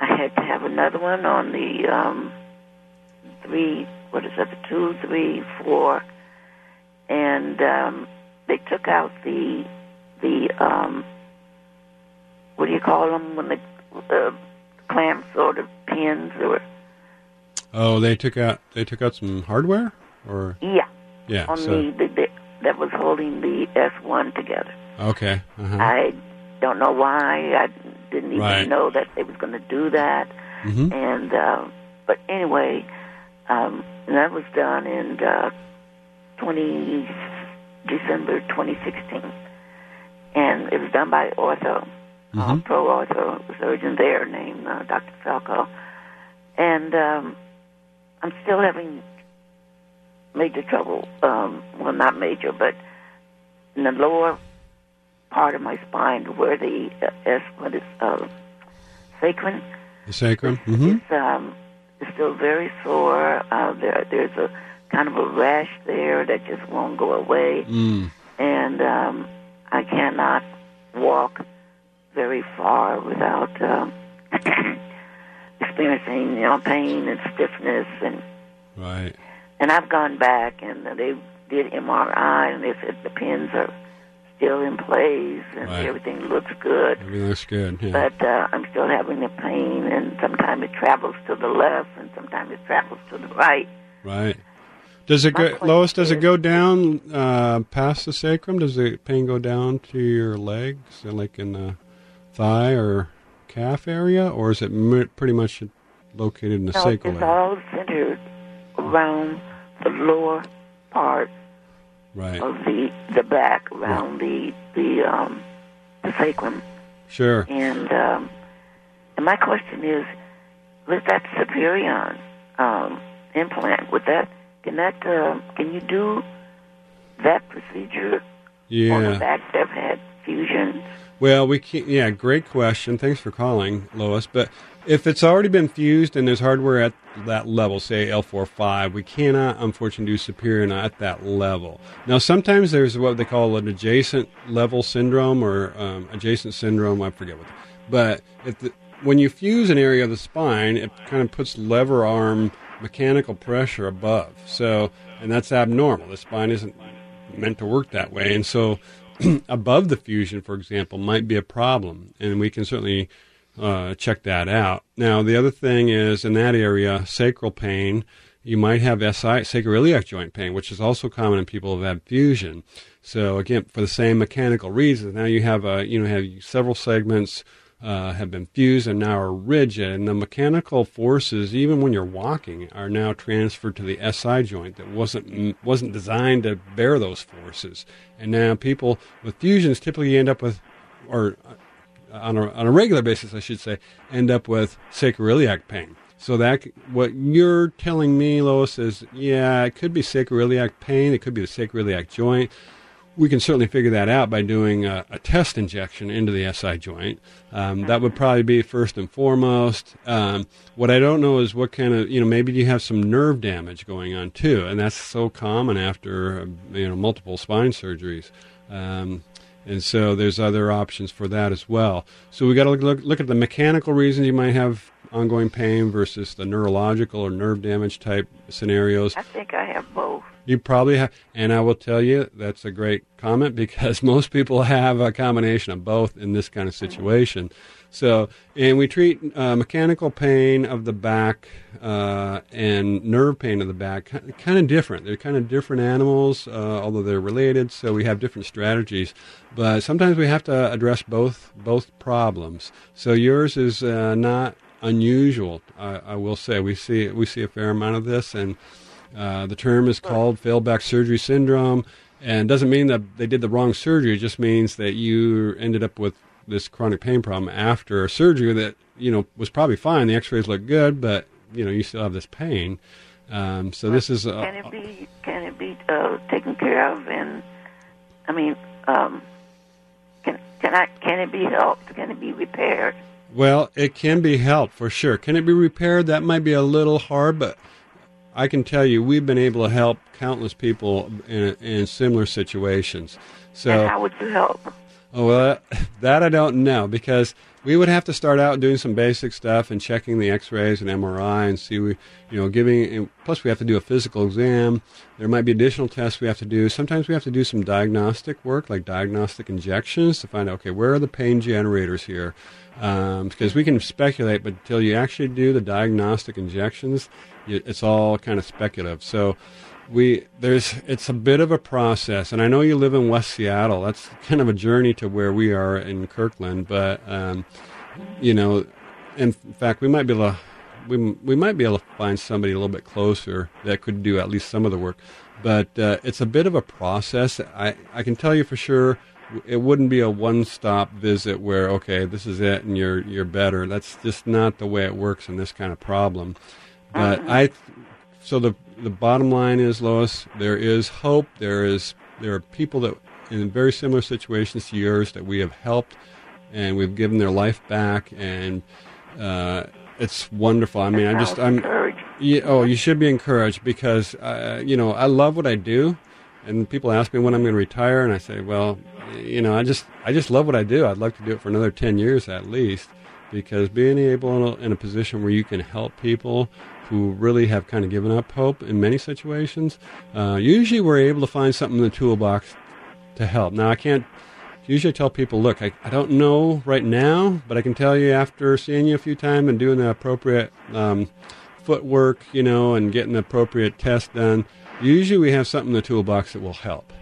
I had to have another one on the um, three. What is that? Two, three, four, and um, they took out the the um, what do you call them when the uh, clamps or the pins or Oh, they took out they took out some hardware, or yeah yeah. on so the, the, the that was holding the S one together. okay. Uh-huh. I don't know why. I didn't even Right. know that they was going to do that. hmm And uh, but anyway, um, and that was done in uh, 20 December 2016, and it was done by ortho, uh, Mhm. pro ortho surgeon there named uh, Dr. Falco, and um, I'm still having major trouble. Um, well, not major, but in the lower part of my spine, where the uh, S, what is uh, sacrum The sacrum. hmm it's um, it's still very sore. Uh, there, there's a kind of a rash there that just won't go away, Mm. and um, I cannot walk very far without um, experiencing you know pain and stiffness and Right. and I've gone back and they did MRI and they said the pins are still in place and Right. everything looks good. Everything looks good. Yeah. But uh, I'm still having the pain, and sometimes it travels to the left, and sometimes it travels to the right. Right. Does it My go, Lois? Does it go down uh, past the sacrum? Does the pain go down to your legs, uh, like in the thigh or calf area, or is it m- pretty much located in the No, sacral it's all centered around the lower part Right. of the the back, around the the um, the sacrum, Sure. and um, and my question is, with that Superion um, implant, with that can that uh, can you do that procedure on the Yeah. back that have had fusion? Well, we can't. Yeah, great question. Thanks for calling, Lois. But if it's already been fused and there's hardware at that level, say L45, we cannot, unfortunately, do Superion at that level. Now, sometimes there's what they call an adjacent level syndrome or um, adjacent syndrome. I forget what. But if the, when you fuse an area of the spine, it kind of puts lever arm mechanical pressure above. So, and that's abnormal. The spine isn't meant to work that way, and so above the fusion, for example, might be a problem, and we can certainly uh, check that out. Now, the other thing is in that area, sacral pain. You might have SI, sacroiliac joint pain, which is also common in people who have fusion. So again, for the same mechanical reasons, now you have a, you know, have several segments uh, have been fused and now are rigid, and the mechanical forces, even when you're walking, are now transferred to the SI joint that wasn't wasn't designed to bear those forces. And now people with fusions typically end up with, or uh, on a, on a regular basis, I should say, end up with sacroiliac pain. So that what you're telling me, Lois, is yeah, it could be sacroiliac pain. It could be the sacroiliac joint. We can certainly figure that out by doing a, a test injection into the SI joint. Um, that would probably be first and foremost. Um, what I don't know is what kind of you know maybe you have some nerve damage going on too, and that's so common after you know multiple spine surgeries. Um, and so there's other options for that as well. So we got to look, look look at the mechanical reasons you might have ongoing pain versus the neurological or nerve damage type scenarios. I think I have both. You probably have, and I will tell you that's a great comment because most people have a combination of both in this kind of mm-hmm. situation. So, and we treat uh, mechanical pain of the back uh, and nerve pain of the back kind of different. They're kind of different animals, uh, although they're related. So we have different strategies, but sometimes we have to address both both problems. So yours is uh, not unusual. I, I will say we see we see a fair amount of this, and uh, the term is called failed back surgery syndrome, and doesn't mean that they did the wrong surgery. It just means that you ended up with this chronic pain problem after a surgery that you know was probably fine. The X-rays look good, but you know you still have this pain. Um, so this is Can it be can it be uh, taken care of? And I mean, um, can Can I? Can it be helped? Can it be repaired? Well, it can be helped for sure. Can it be repaired? That might be a little hard, but I can tell you we've been able to help countless people in, in similar situations. So, and how would you help? Well, that I don't know because we would have to start out doing some basic stuff and checking the X-rays and MRI and see we, you know, giving. plus, we have to do a physical exam. There might be additional tests we have to do. Sometimes we have to do some diagnostic work, like diagnostic injections, to find out okay where are the pain generators here, um, because we can speculate, but until you actually do the diagnostic injections, it's all kind of speculative. So we there's it's a bit of a process and i know you live in west seattle. That's kind of a journey to where we are in kirkland but um, you know in fact we might be able to we, we might be able to find somebody a little bit closer that could do at least some of the work. But uh, it's a bit of a process. I i can tell you for sure it wouldn't be a one-stop visit where okay this is it and you're you're better. That's just not the way it works in this kind of problem. But Mm-hmm. i so the the bottom line is, Lois, there is hope. There is there are people that in very similar situations to yours that we have helped, and we've given their life back, and uh, it's wonderful. I mean, I just I'm yeah, oh, you should be encouraged because uh, you know I love what I do, and people ask me when I'm going to retire, and I say, well, you know, I just I just love what I do. I'd like to do it for another ten years at least, because being able in a, in a position where you can help people who really have kind of given up hope in many situations, uh, usually we're able to find something in the toolbox to help. Now I can't usually tell people, look, I, I don't know right now, but I can tell you after seeing you a few times and doing the appropriate um, footwork, you know, and getting the appropriate test done, usually we have something in the toolbox that will help.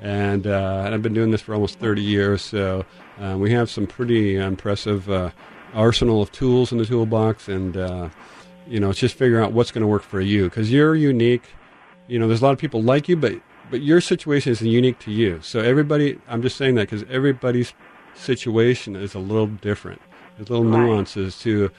And, uh, and I've been doing this for almost 30 years, so uh, we have some pretty impressive uh, arsenal of tools in the toolbox, and uh, you know, it's just figuring out what's going to work for you because you're unique. You know, there's a lot of people like you, but but your situation is unique to you. So everybody, I'm just saying that because everybody's situation is a little different. There's little Right. nuances to.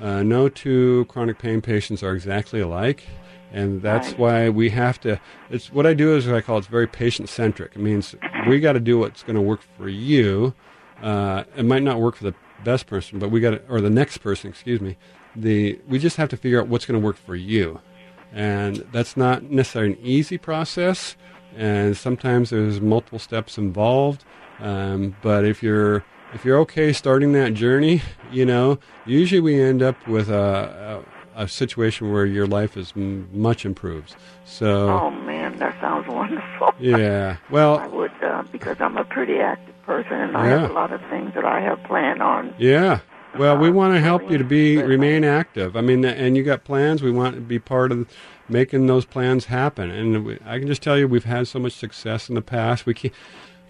Uh, no two chronic pain patients are exactly alike, and that's Right. why we have to. It's what I do is what I call it's very patient centric. It means we got to do what's going to work for you. Uh, it might not work for the best person, but we got to, or the next person, excuse me. The we just have to figure out what's going to work for you, and that's not necessarily an easy process. And sometimes there's multiple steps involved. Um, but if you're if you're okay starting that journey, you know, usually we end up with a, a, a situation where your life is m- much improved. So Oh man, that sounds wonderful. yeah, Well. I would uh, because I'm a pretty active person and I have a lot of things that I have planned on. yeah. Well, we want to help you to be remain active. I mean, and you got plans. We want to be part of making those plans happen. And we, I can just tell you, we've had so much success in the past. We can,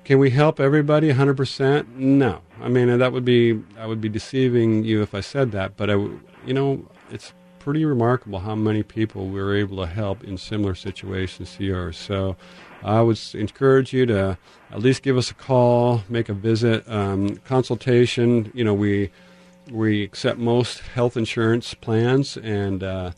can we help everybody 100%? No. I mean, that would be I would be deceiving you if I said that. But I, you know, it's pretty remarkable how many people we were able to help in similar situations to yours. So. I would encourage you to at least give us a call, make a visit, um, consultation. You know, we we accept most health insurance plans, and uh,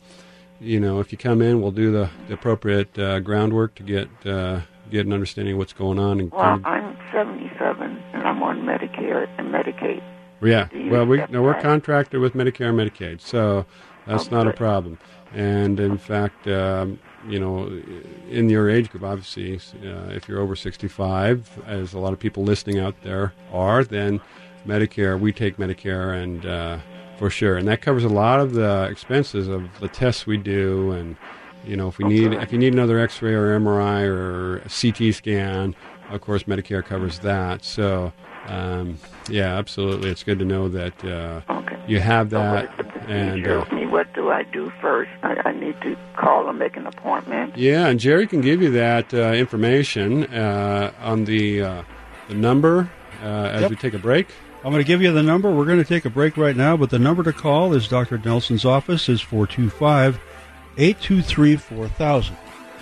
you know, if you come in, we'll do the, the appropriate uh, groundwork to get uh, get an understanding of what's going on. And Well, I'm 77 and I'm on Medicare and Medicaid. yeah, well, we no, we're contracted with Medicare and Medicaid, so that's Oh, not a problem. And in fact, um, you know, in your age group, obviously, uh, if you're over 65, as a lot of people listening out there are, then Medicare, we take Medicare, and uh, for sure, and that covers a lot of the expenses of the tests we do, and you know, if we need, if you need another X-ray or MRI or a CT scan, of course, Medicare covers that. So. Um, yeah, absolutely. It's good to know that uh, Okay. you have that, and uh, mean, what do I do first? I, I need to call and make an appointment. yeah, and Jerry can give you that uh, information uh, on the uh, the number uh, as Yep. we take a break. I'm going to give you the number. We're going to take a break right now, but the number to call is Dr. Nelson's office is 425 823 4000.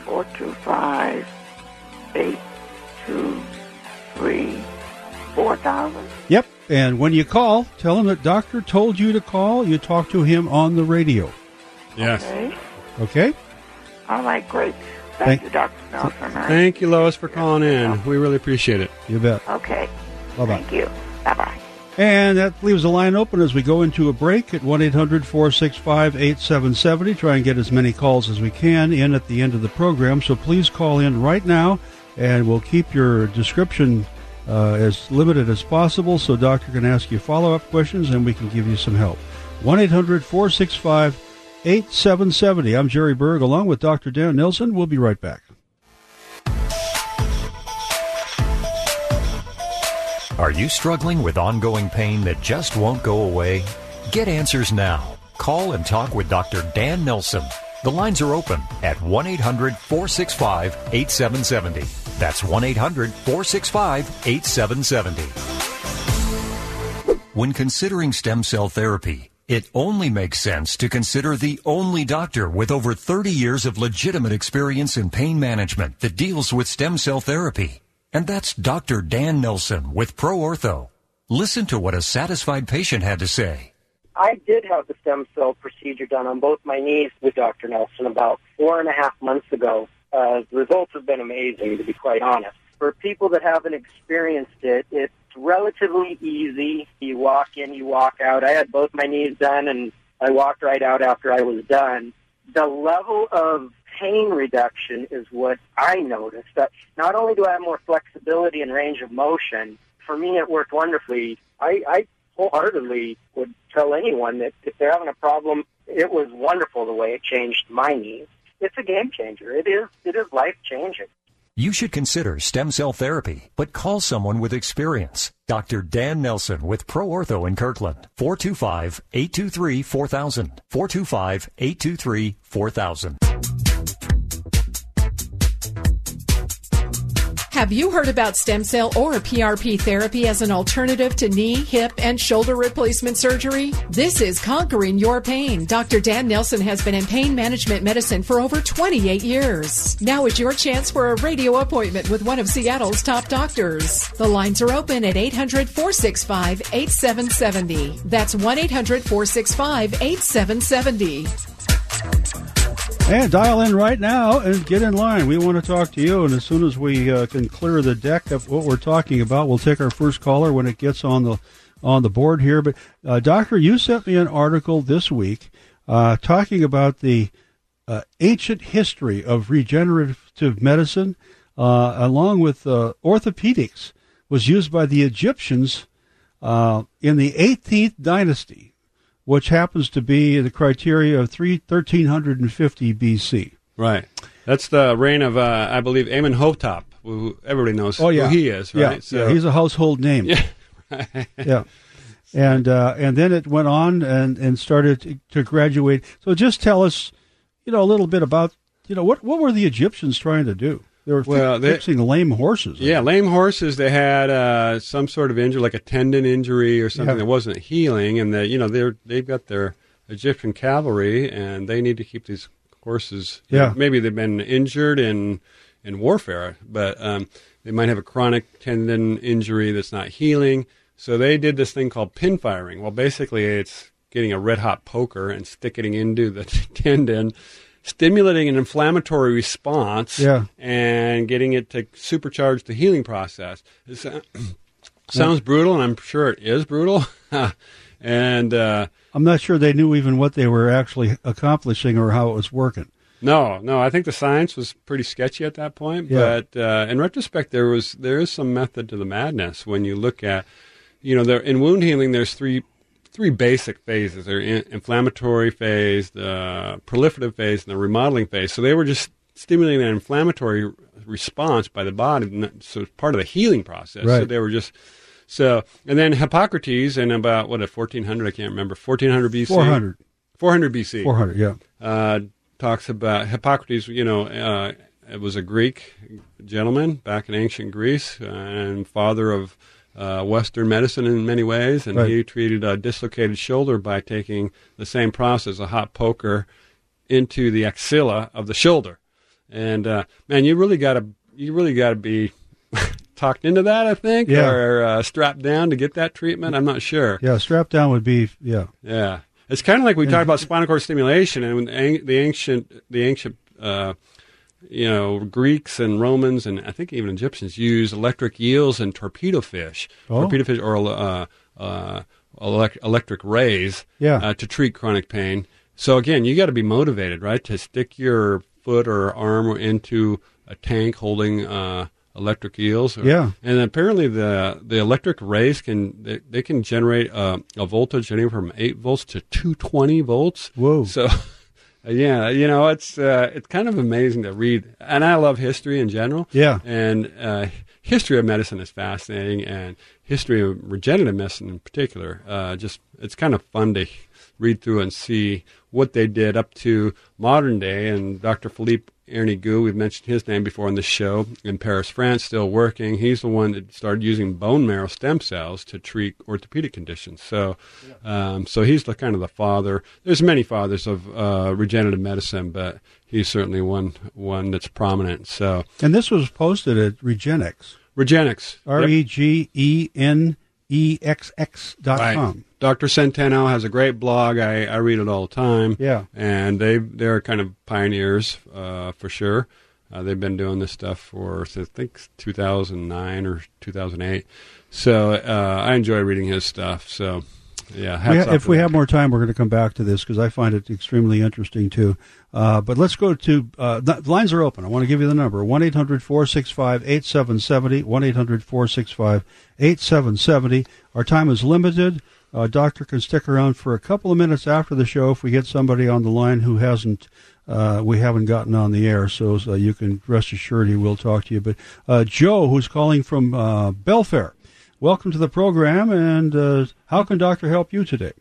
425 823 4000. Yep. And when you call, tell him that doctor told you to call. You talk to him on the radio. Yes. Okay. Okay? All right, great. Thank- Thank, you, Dr. Nelson. I- Thank you, Lois, for calling in. We really appreciate it. You bet. Okay. Bye bye. Thank you. Bye bye. And that leaves the line open as we go into a break at 1 800 465 8770. Try and get as many calls as we can in at the end of the program. So please call in right now, and we'll keep your description uh, as limited as possible so doctor can ask you follow up questions and we can give you some help. 1 800 465 8770. I'm Jerry Berg along with Dr. Dan Nelson. We'll be right back. Are you struggling with ongoing pain that just won't go away? Get answers now. Call and talk with Dr. Dan Nelson. The lines are open at 1 800 465 8770. That's 1 800 465 8770. When considering stem cell therapy, it only makes sense to consider the only doctor with over 30 years of legitimate experience in pain management that deals with stem cell therapy. And that's Dr. Dan Nelson with Pro Ortho. Listen to what a satisfied patient had to say. I did have the stem cell procedure done on both my knees with Dr. Nelson about four and a half months ago. Uh, the results have been amazing, to be quite honest. For people that haven't experienced it, it's relatively easy. You walk in, you walk out. I had both my knees done, and I walked right out after I was done. The level of pain reduction is what I noticed. That not only do I have more flexibility and range of motion, for me it worked wonderfully. I, I wholeheartedly would tell anyone that if they're having a problem, it was wonderful the way it changed my knees. It's a game changer. It is. It is life changing. You should consider stem cell therapy, but call someone with experience. Dr. Dan Nelson with ProOrtho in Kirkland. 425-823-4000. 425-823-4000. Have you heard about stem cell or PRP therapy as an alternative to knee, hip, and shoulder replacement surgery? This is Conquering Your Pain. Dr. Dan Nelson has been in pain management medicine for over 28 years. Now is your chance for a radio appointment with one of Seattle's top doctors. The lines are open at 800 465 8770. That's 1 800 465 8770. And dial in right now and get in line. We want to talk to you, and as soon as we uh, can clear the deck of what we're talking about, we'll take our first caller when it gets on the on the board here. But uh, doctor, you sent me an article this week uh, talking about the uh, ancient history of regenerative medicine, uh, along with uh, orthopedics, was used by the Egyptians in the 18th dynasty which happens to be the criteria of 3, 1350 BC. Right. That's the reign of, uh, I believe, Amenhotep, who everybody knows oh, yeah. who he is, right? Yeah, so, yeah he's a household name. Yeah. yeah. And uh, and then it went on and, and started to, to graduate. So just tell us, you know, a little bit about, you know, what, what were the Egyptians trying to do? They were well, they, fixing lame horses. Yeah, lame horses. They had uh, some sort of injury, like a tendon injury or something yeah. that wasn't healing, and they, you know, they're they've got their Egyptian cavalry, and they need to keep these horses. Yeah, maybe they've been injured in in warfare, but um, they might have a chronic tendon injury that's not healing. So they did this thing called pin firing. Well, basically, it's getting a red hot poker and sticking into the tendon stimulating an inflammatory response yeah. and getting it to supercharge the healing process. It sounds brutal, and I'm sure it is brutal. and uh, I'm not sure they knew even what they were actually accomplishing or how it was working. No, no, I think the science was pretty sketchy at that point. Yeah. But uh, in retrospect, there was there is some method to the madness when you look at, you know, there in wound healing. There's three three basic phases: the in- inflammatory phase, the proliferative phase, and the remodeling phase. So they were just stimulating an inflammatory response by the body, so it's part of the healing process. Right. So they were just so, and then Hippocrates in about what a 1400, I can't remember, 1400 BC, 400, 400 BC, 400, yeah, uh, talks about Hippocrates. You know, uh, it was a Greek gentleman back in ancient Greece and father of uh, Western medicine in many ways, and right. he treated a dislocated shoulder by taking the same process, a hot poker, into the axilla of the shoulder. And uh, man, you really got to you really got to be talked into that, I think, yeah. or uh, strapped down to get that treatment. I'm not sure. Yeah, strapped down would be yeah. Yeah, it's kind of like we talked about spinal cord stimulation, and the ancient the ancient uh, you know, Greeks and Romans and I think even Egyptians use electric eels and torpedo fish, Oh. torpedo fish or uh, uh, elect- electric rays Yeah. uh, to treat chronic pain. So again, you got to be motivated, right, to stick your foot or arm into a tank holding uh, electric eels. Yeah. and apparently the the electric rays can they, they can generate uh, a voltage anywhere from eight volts to two twenty volts. Whoa. So. Yeah, you know it's uh, it's kind of amazing to read, and I love history in general. Yeah. and uh, history of medicine is fascinating, and history of regenerative medicine in particular. Uh, just it's kind of fun to read through and see what they did up to modern day. And Dr. Philippe Hernigou, we've mentioned his name before on the show, in Paris, France, still working. He's the one that started using bone marrow stem cells to treat orthopedic conditions. So, um, so he's the kind of the father. There's many fathers of uh, regenerative medicine, but he's certainly one one that's prominent. So, And this was posted at Regenexx, Regenexx, R. E G E N E dot Right. Dr. Centeno has a great blog. I, I read it all the time. Yeah. And they they're kind of pioneers uh, for sure. Uh, they've been doing this stuff for I think 2009 or 2008. So uh, I enjoy reading his stuff. So yeah, We ha- if we them. have more time, we're going to come back to this because I find it extremely interesting too. Uh, but let's go to uh, the lines are open. I want to give you the number 1 800 465 8770. 1 800 465 8770. Our time is limited. Uh, doctor can stick around for a couple of minutes after the show if we get somebody on the line who hasn't uh, we haven't gotten on the air. So uh, you can rest assured he will talk to you. But uh, Joe, who's calling from uh, Belfair, welcome to the program. And uh, how can doctor help you today?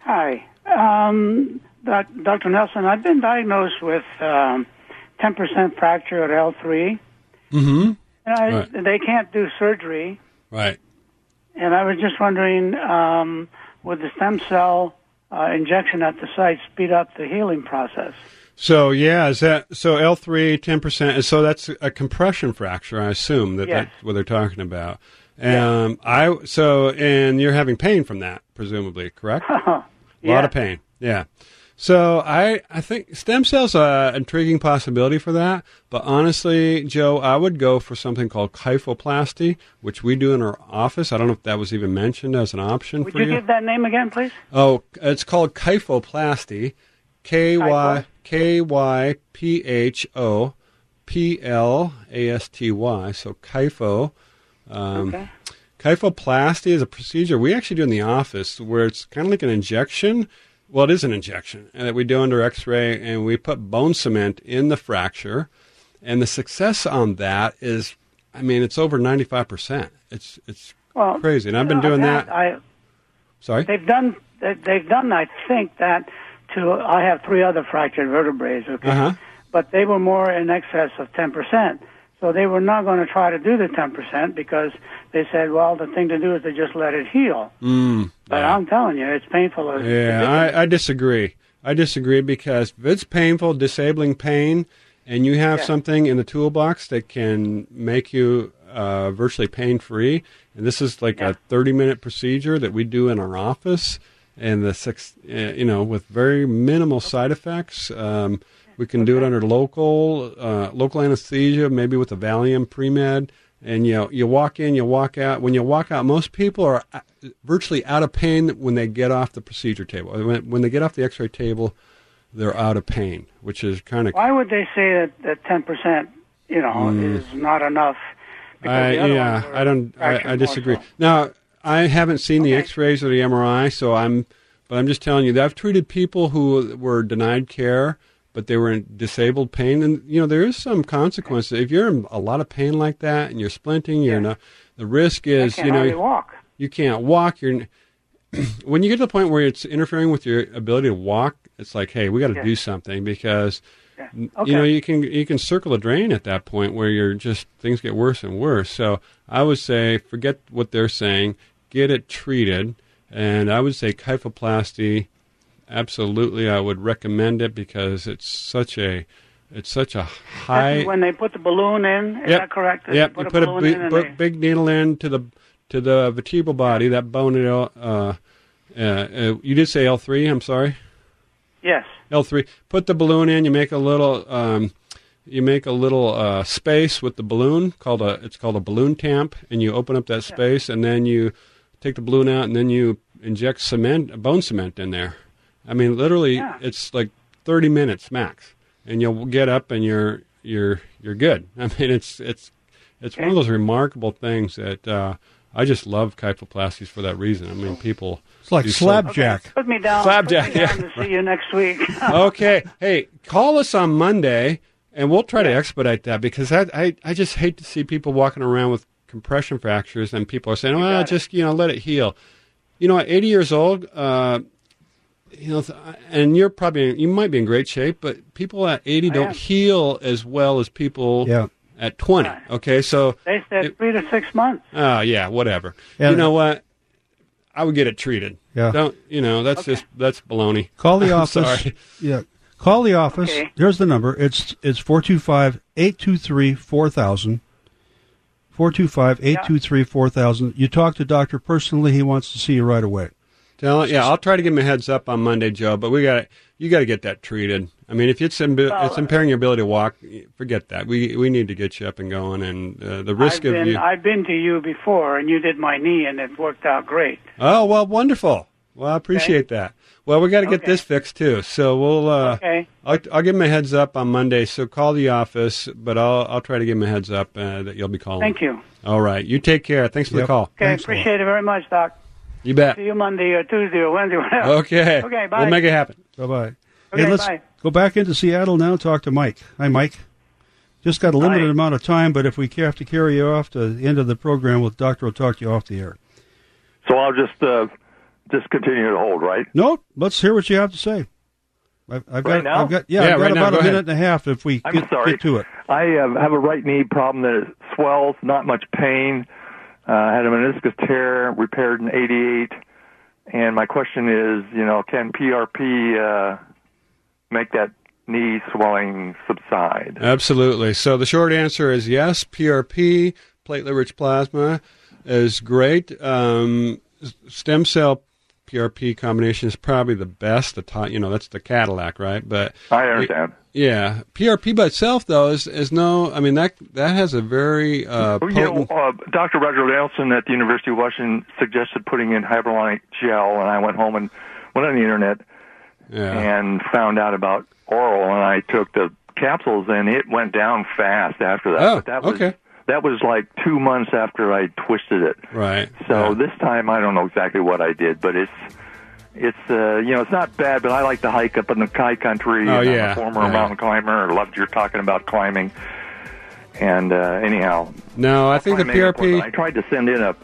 Hi, um, doc, Dr. Nelson. I've been diagnosed with um, 10% fracture at L3. Mm-hmm. And I, Right. They can't do surgery. Right. And I was just wondering, um, would the stem cell uh, injection at the site speed up the healing process? So yeah, is that so? L three ten percent. So that's a compression fracture, I assume that Yes. that's what they're talking about. Um, I so and you're having pain from that, presumably, correct? A lot of pain. Yeah. So I I think stem cells are an intriguing possibility for that, but honestly, Joe, I would go for something called kyphoplasty, which we do in our office. I don't know if that was even mentioned as an option Would for you give that name again, please? Oh, it's called kyphoplasty. K y k y p h o p l a s t y. So kypho. Um, Okay. Kyphoplasty is a procedure we actually do in the office where it's kind of like an injection. Well, it is an injection and that we do under X-ray, and we put bone cement in the fracture, and the success on that is, I mean, it's over ninety-five percent. It's it's Well, crazy, and I've been doing that. I, Sorry. they've done. they- They've done. I think that to. I have three other fractured vertebrae. Okay. Uh huh. but they were more in excess of 10%. So they were not going to try to do the 10% because they said, well, the thing to do is to just let it heal. Mm, But yeah. I'm telling you, it's painful. as- Yeah, I, I disagree. I disagree because if it's painful, disabling pain, and you have Yeah. something in the toolbox that can make you uh, virtually pain free, and this is like Yeah. a 30 minute procedure that we do in our office, and the six, uh, you know, with very minimal side effects. Um, we can do it under local uh, local anesthesia, maybe with a Valium pre med. And you know, you walk in, you walk out. When you walk out, most people are uh, virtually out of pain when they get off the procedure table. When, when they get off the X-ray table, they're out of pain, which is kind of Why would they say that, that 10%, you know, is not enough? I, yeah, I don't. I, I disagree. so. Now, I haven't seen the X-rays or the MRI, so I'm. But I'm just telling you that I've treated people who were denied care, but they were in disabled pain, and you know there is some consequences if you're in a lot of pain like that and you're splinting. You're Yeah. not. The risk is, you know, walk. you can't walk. You're when you get to the point where it's interfering with your ability to walk. It's like, hey, we got to Yeah. do something because Yeah. you know you can you can circle a drain at that point where you're just things get worse and worse. So I would say forget what they're saying, get it treated, and I would say kyphoplasty. Absolutely, I would recommend it because it's such a it's such a high. is when they put the balloon in. Is Yep. that correct? They Yep, Put you a put a big, in and they- big needle in to the to the vertebral body, that bone. Uh, uh, uh, you did say L three. I'm sorry. Yes. L three. Put the balloon in. You make a little um, you make a little uh, space with the balloon called a it's called a balloon tamp, and you open up that space, and then you take the balloon out, and then you inject cement, bone cement in there. I mean, literally, Yeah. it's like thirty minutes max, and you'll get up and you're you're you're good. I mean, it's it's it's one of those remarkable things that uh, I just love kyphoplasties for that reason. I mean, people. It's like do so- slapjack. Put me down. Slapjack, me down yeah. to see you next week. okay. Hey, call us on Monday, and we'll try to expedite that because I, I, I just hate to see people walking around with compression fractures and people are saying, "Well, got it. just you know, let it heal." You know, at 80 years old, uh, you know, and you're probably you might be in great shape, but people at 80 I don't am. heal as well as people Yeah. at 20. Okay, so they said It- three to six months. Oh yeah, whatever. Yeah. You know what? I would get it treated. Yeah. Don't you know? That's Okay. just that's baloney. Call the I'm office. sorry. Yeah. Call the office. Okay. Here's the number. It's it's 425-823-4000. 425-823-4000. You talk to doctor personally, he wants to see you right away. Tell yeah, I'll try to give him a heads up on Monday, Joe. But we got you got to get that treated. I mean, if it's imbi- Well, it's impairing your ability to walk, forget that. We we need to get you up and going. And uh, the risk I've of been, you. I've been to you before, and you did my knee, and it worked out great. oh well, wonderful. Well, I appreciate that. Well, we got to get Okay. this fixed too. So we'll. Uh, Okay. I'll, I'll give him a heads up on Monday. So call the office, but I'll I'll try to give him a heads up uh, that you'll be calling. Thank you. All right. You take care. Thanks for Yep. the call. Okay, Thanks appreciate it very much, Doc. You bet. See you Monday or Tuesday or Wednesday, whatever. Okay. Okay, bye. We'll make it happen. Bye-bye. Okay, hey, let's bye. go back into Seattle now talk to Mike. Hi, Mike. Just got a limited Hi. amount of time, but if we have to carry you off to the end of the program, with doctor will talk to you off the air. So I'll just uh, just continue to hold, right? No, let's hear what you have to say. I've, I've Right got, now? I've got, yeah, Yeah, I've got right now. about Go a ahead. minute and a half if we I'm get, sorry. get to it. I uh, have a right knee problem that swells, not much pain. Uh, I had a meniscus tear repaired in '88, and my question is, you know, can PRP uh, make that knee swelling subside? Absolutely. So the short answer is yes. PRP, platelet-rich plasma, is great. Um, stem cell PRP combination is probably the best. The top, you know, that's the Cadillac, right? But I understand. yeah, PRP by itself though is is no. I mean that that has a very uh, Well, you know, potent. uh, Dr. Roger Nelson at the University of Washington suggested putting in hyaluronic gel, and I went home and went on the internet yeah. and found out about oral, and I took the capsules, and it went down fast after that. Oh, but that was, okay. That was like two months after I twisted it. Right. So yeah. this time I don't know exactly what I did, but it's it's uh, you know it's not bad. But I like to hike up in the high country. Oh, and I'm yeah, a former right. mountain climber. I loved your talking about climbing. And uh, anyhow, no, I think the I made an appointment. I tried to send in a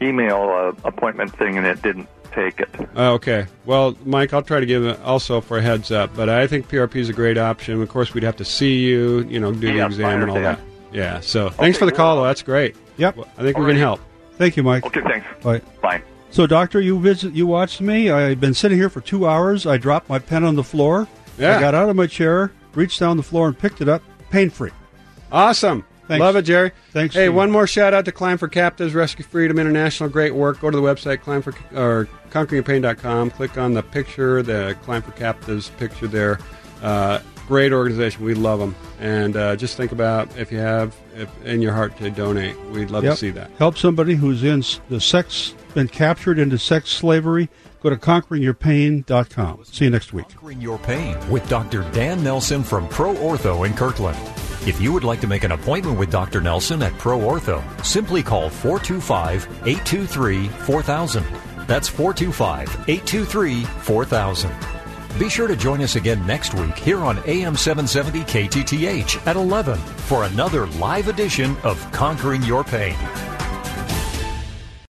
email uh, appointment thing, and it didn't take it. Oh, okay. Well, Mike, I'll try to give also for a heads up, but I think PRP is a great option. Of course, we'd have to see you, you know, do Yeah, the exam and all that. Understand. Yeah. So thanks for the call, though. That's great. Yep. Well, I think we All can help. Thank you, Mike. Okay, thanks. Bye. Bye. So, doctor, you visit, you watched me. I've been sitting here for two hours. I dropped my pen on the floor. Yeah. I got out of my chair, reached down the floor, and picked it up, pain free. Awesome. Thanks. Love it, Jerry. Thanks Hey, to you. one more shout out to Climb for Captives, Rescue Freedom International. Great work. Go to the website, climb for or conqueringyourpain.com. Click on the picture, the Climb for Captives picture there. Uh, great organization. We love them. And uh, just think about if you have if in your heart to donate. We'd love Yep. to see that. Help somebody who's in the sex, been captured into sex slavery. Go to conqueringyourpain.com. See you next week. Conquering Your Pain with Dr. Dan Nelson from Pro Ortho in Kirkland. If you would like to make an appointment with Dr. Nelson at Pro Ortho, simply call 425 823 4000. That's 425 823 4000. Be sure to join us again next week here on AM 770 KTTH at 11 for another live edition of Conquering Your Pain.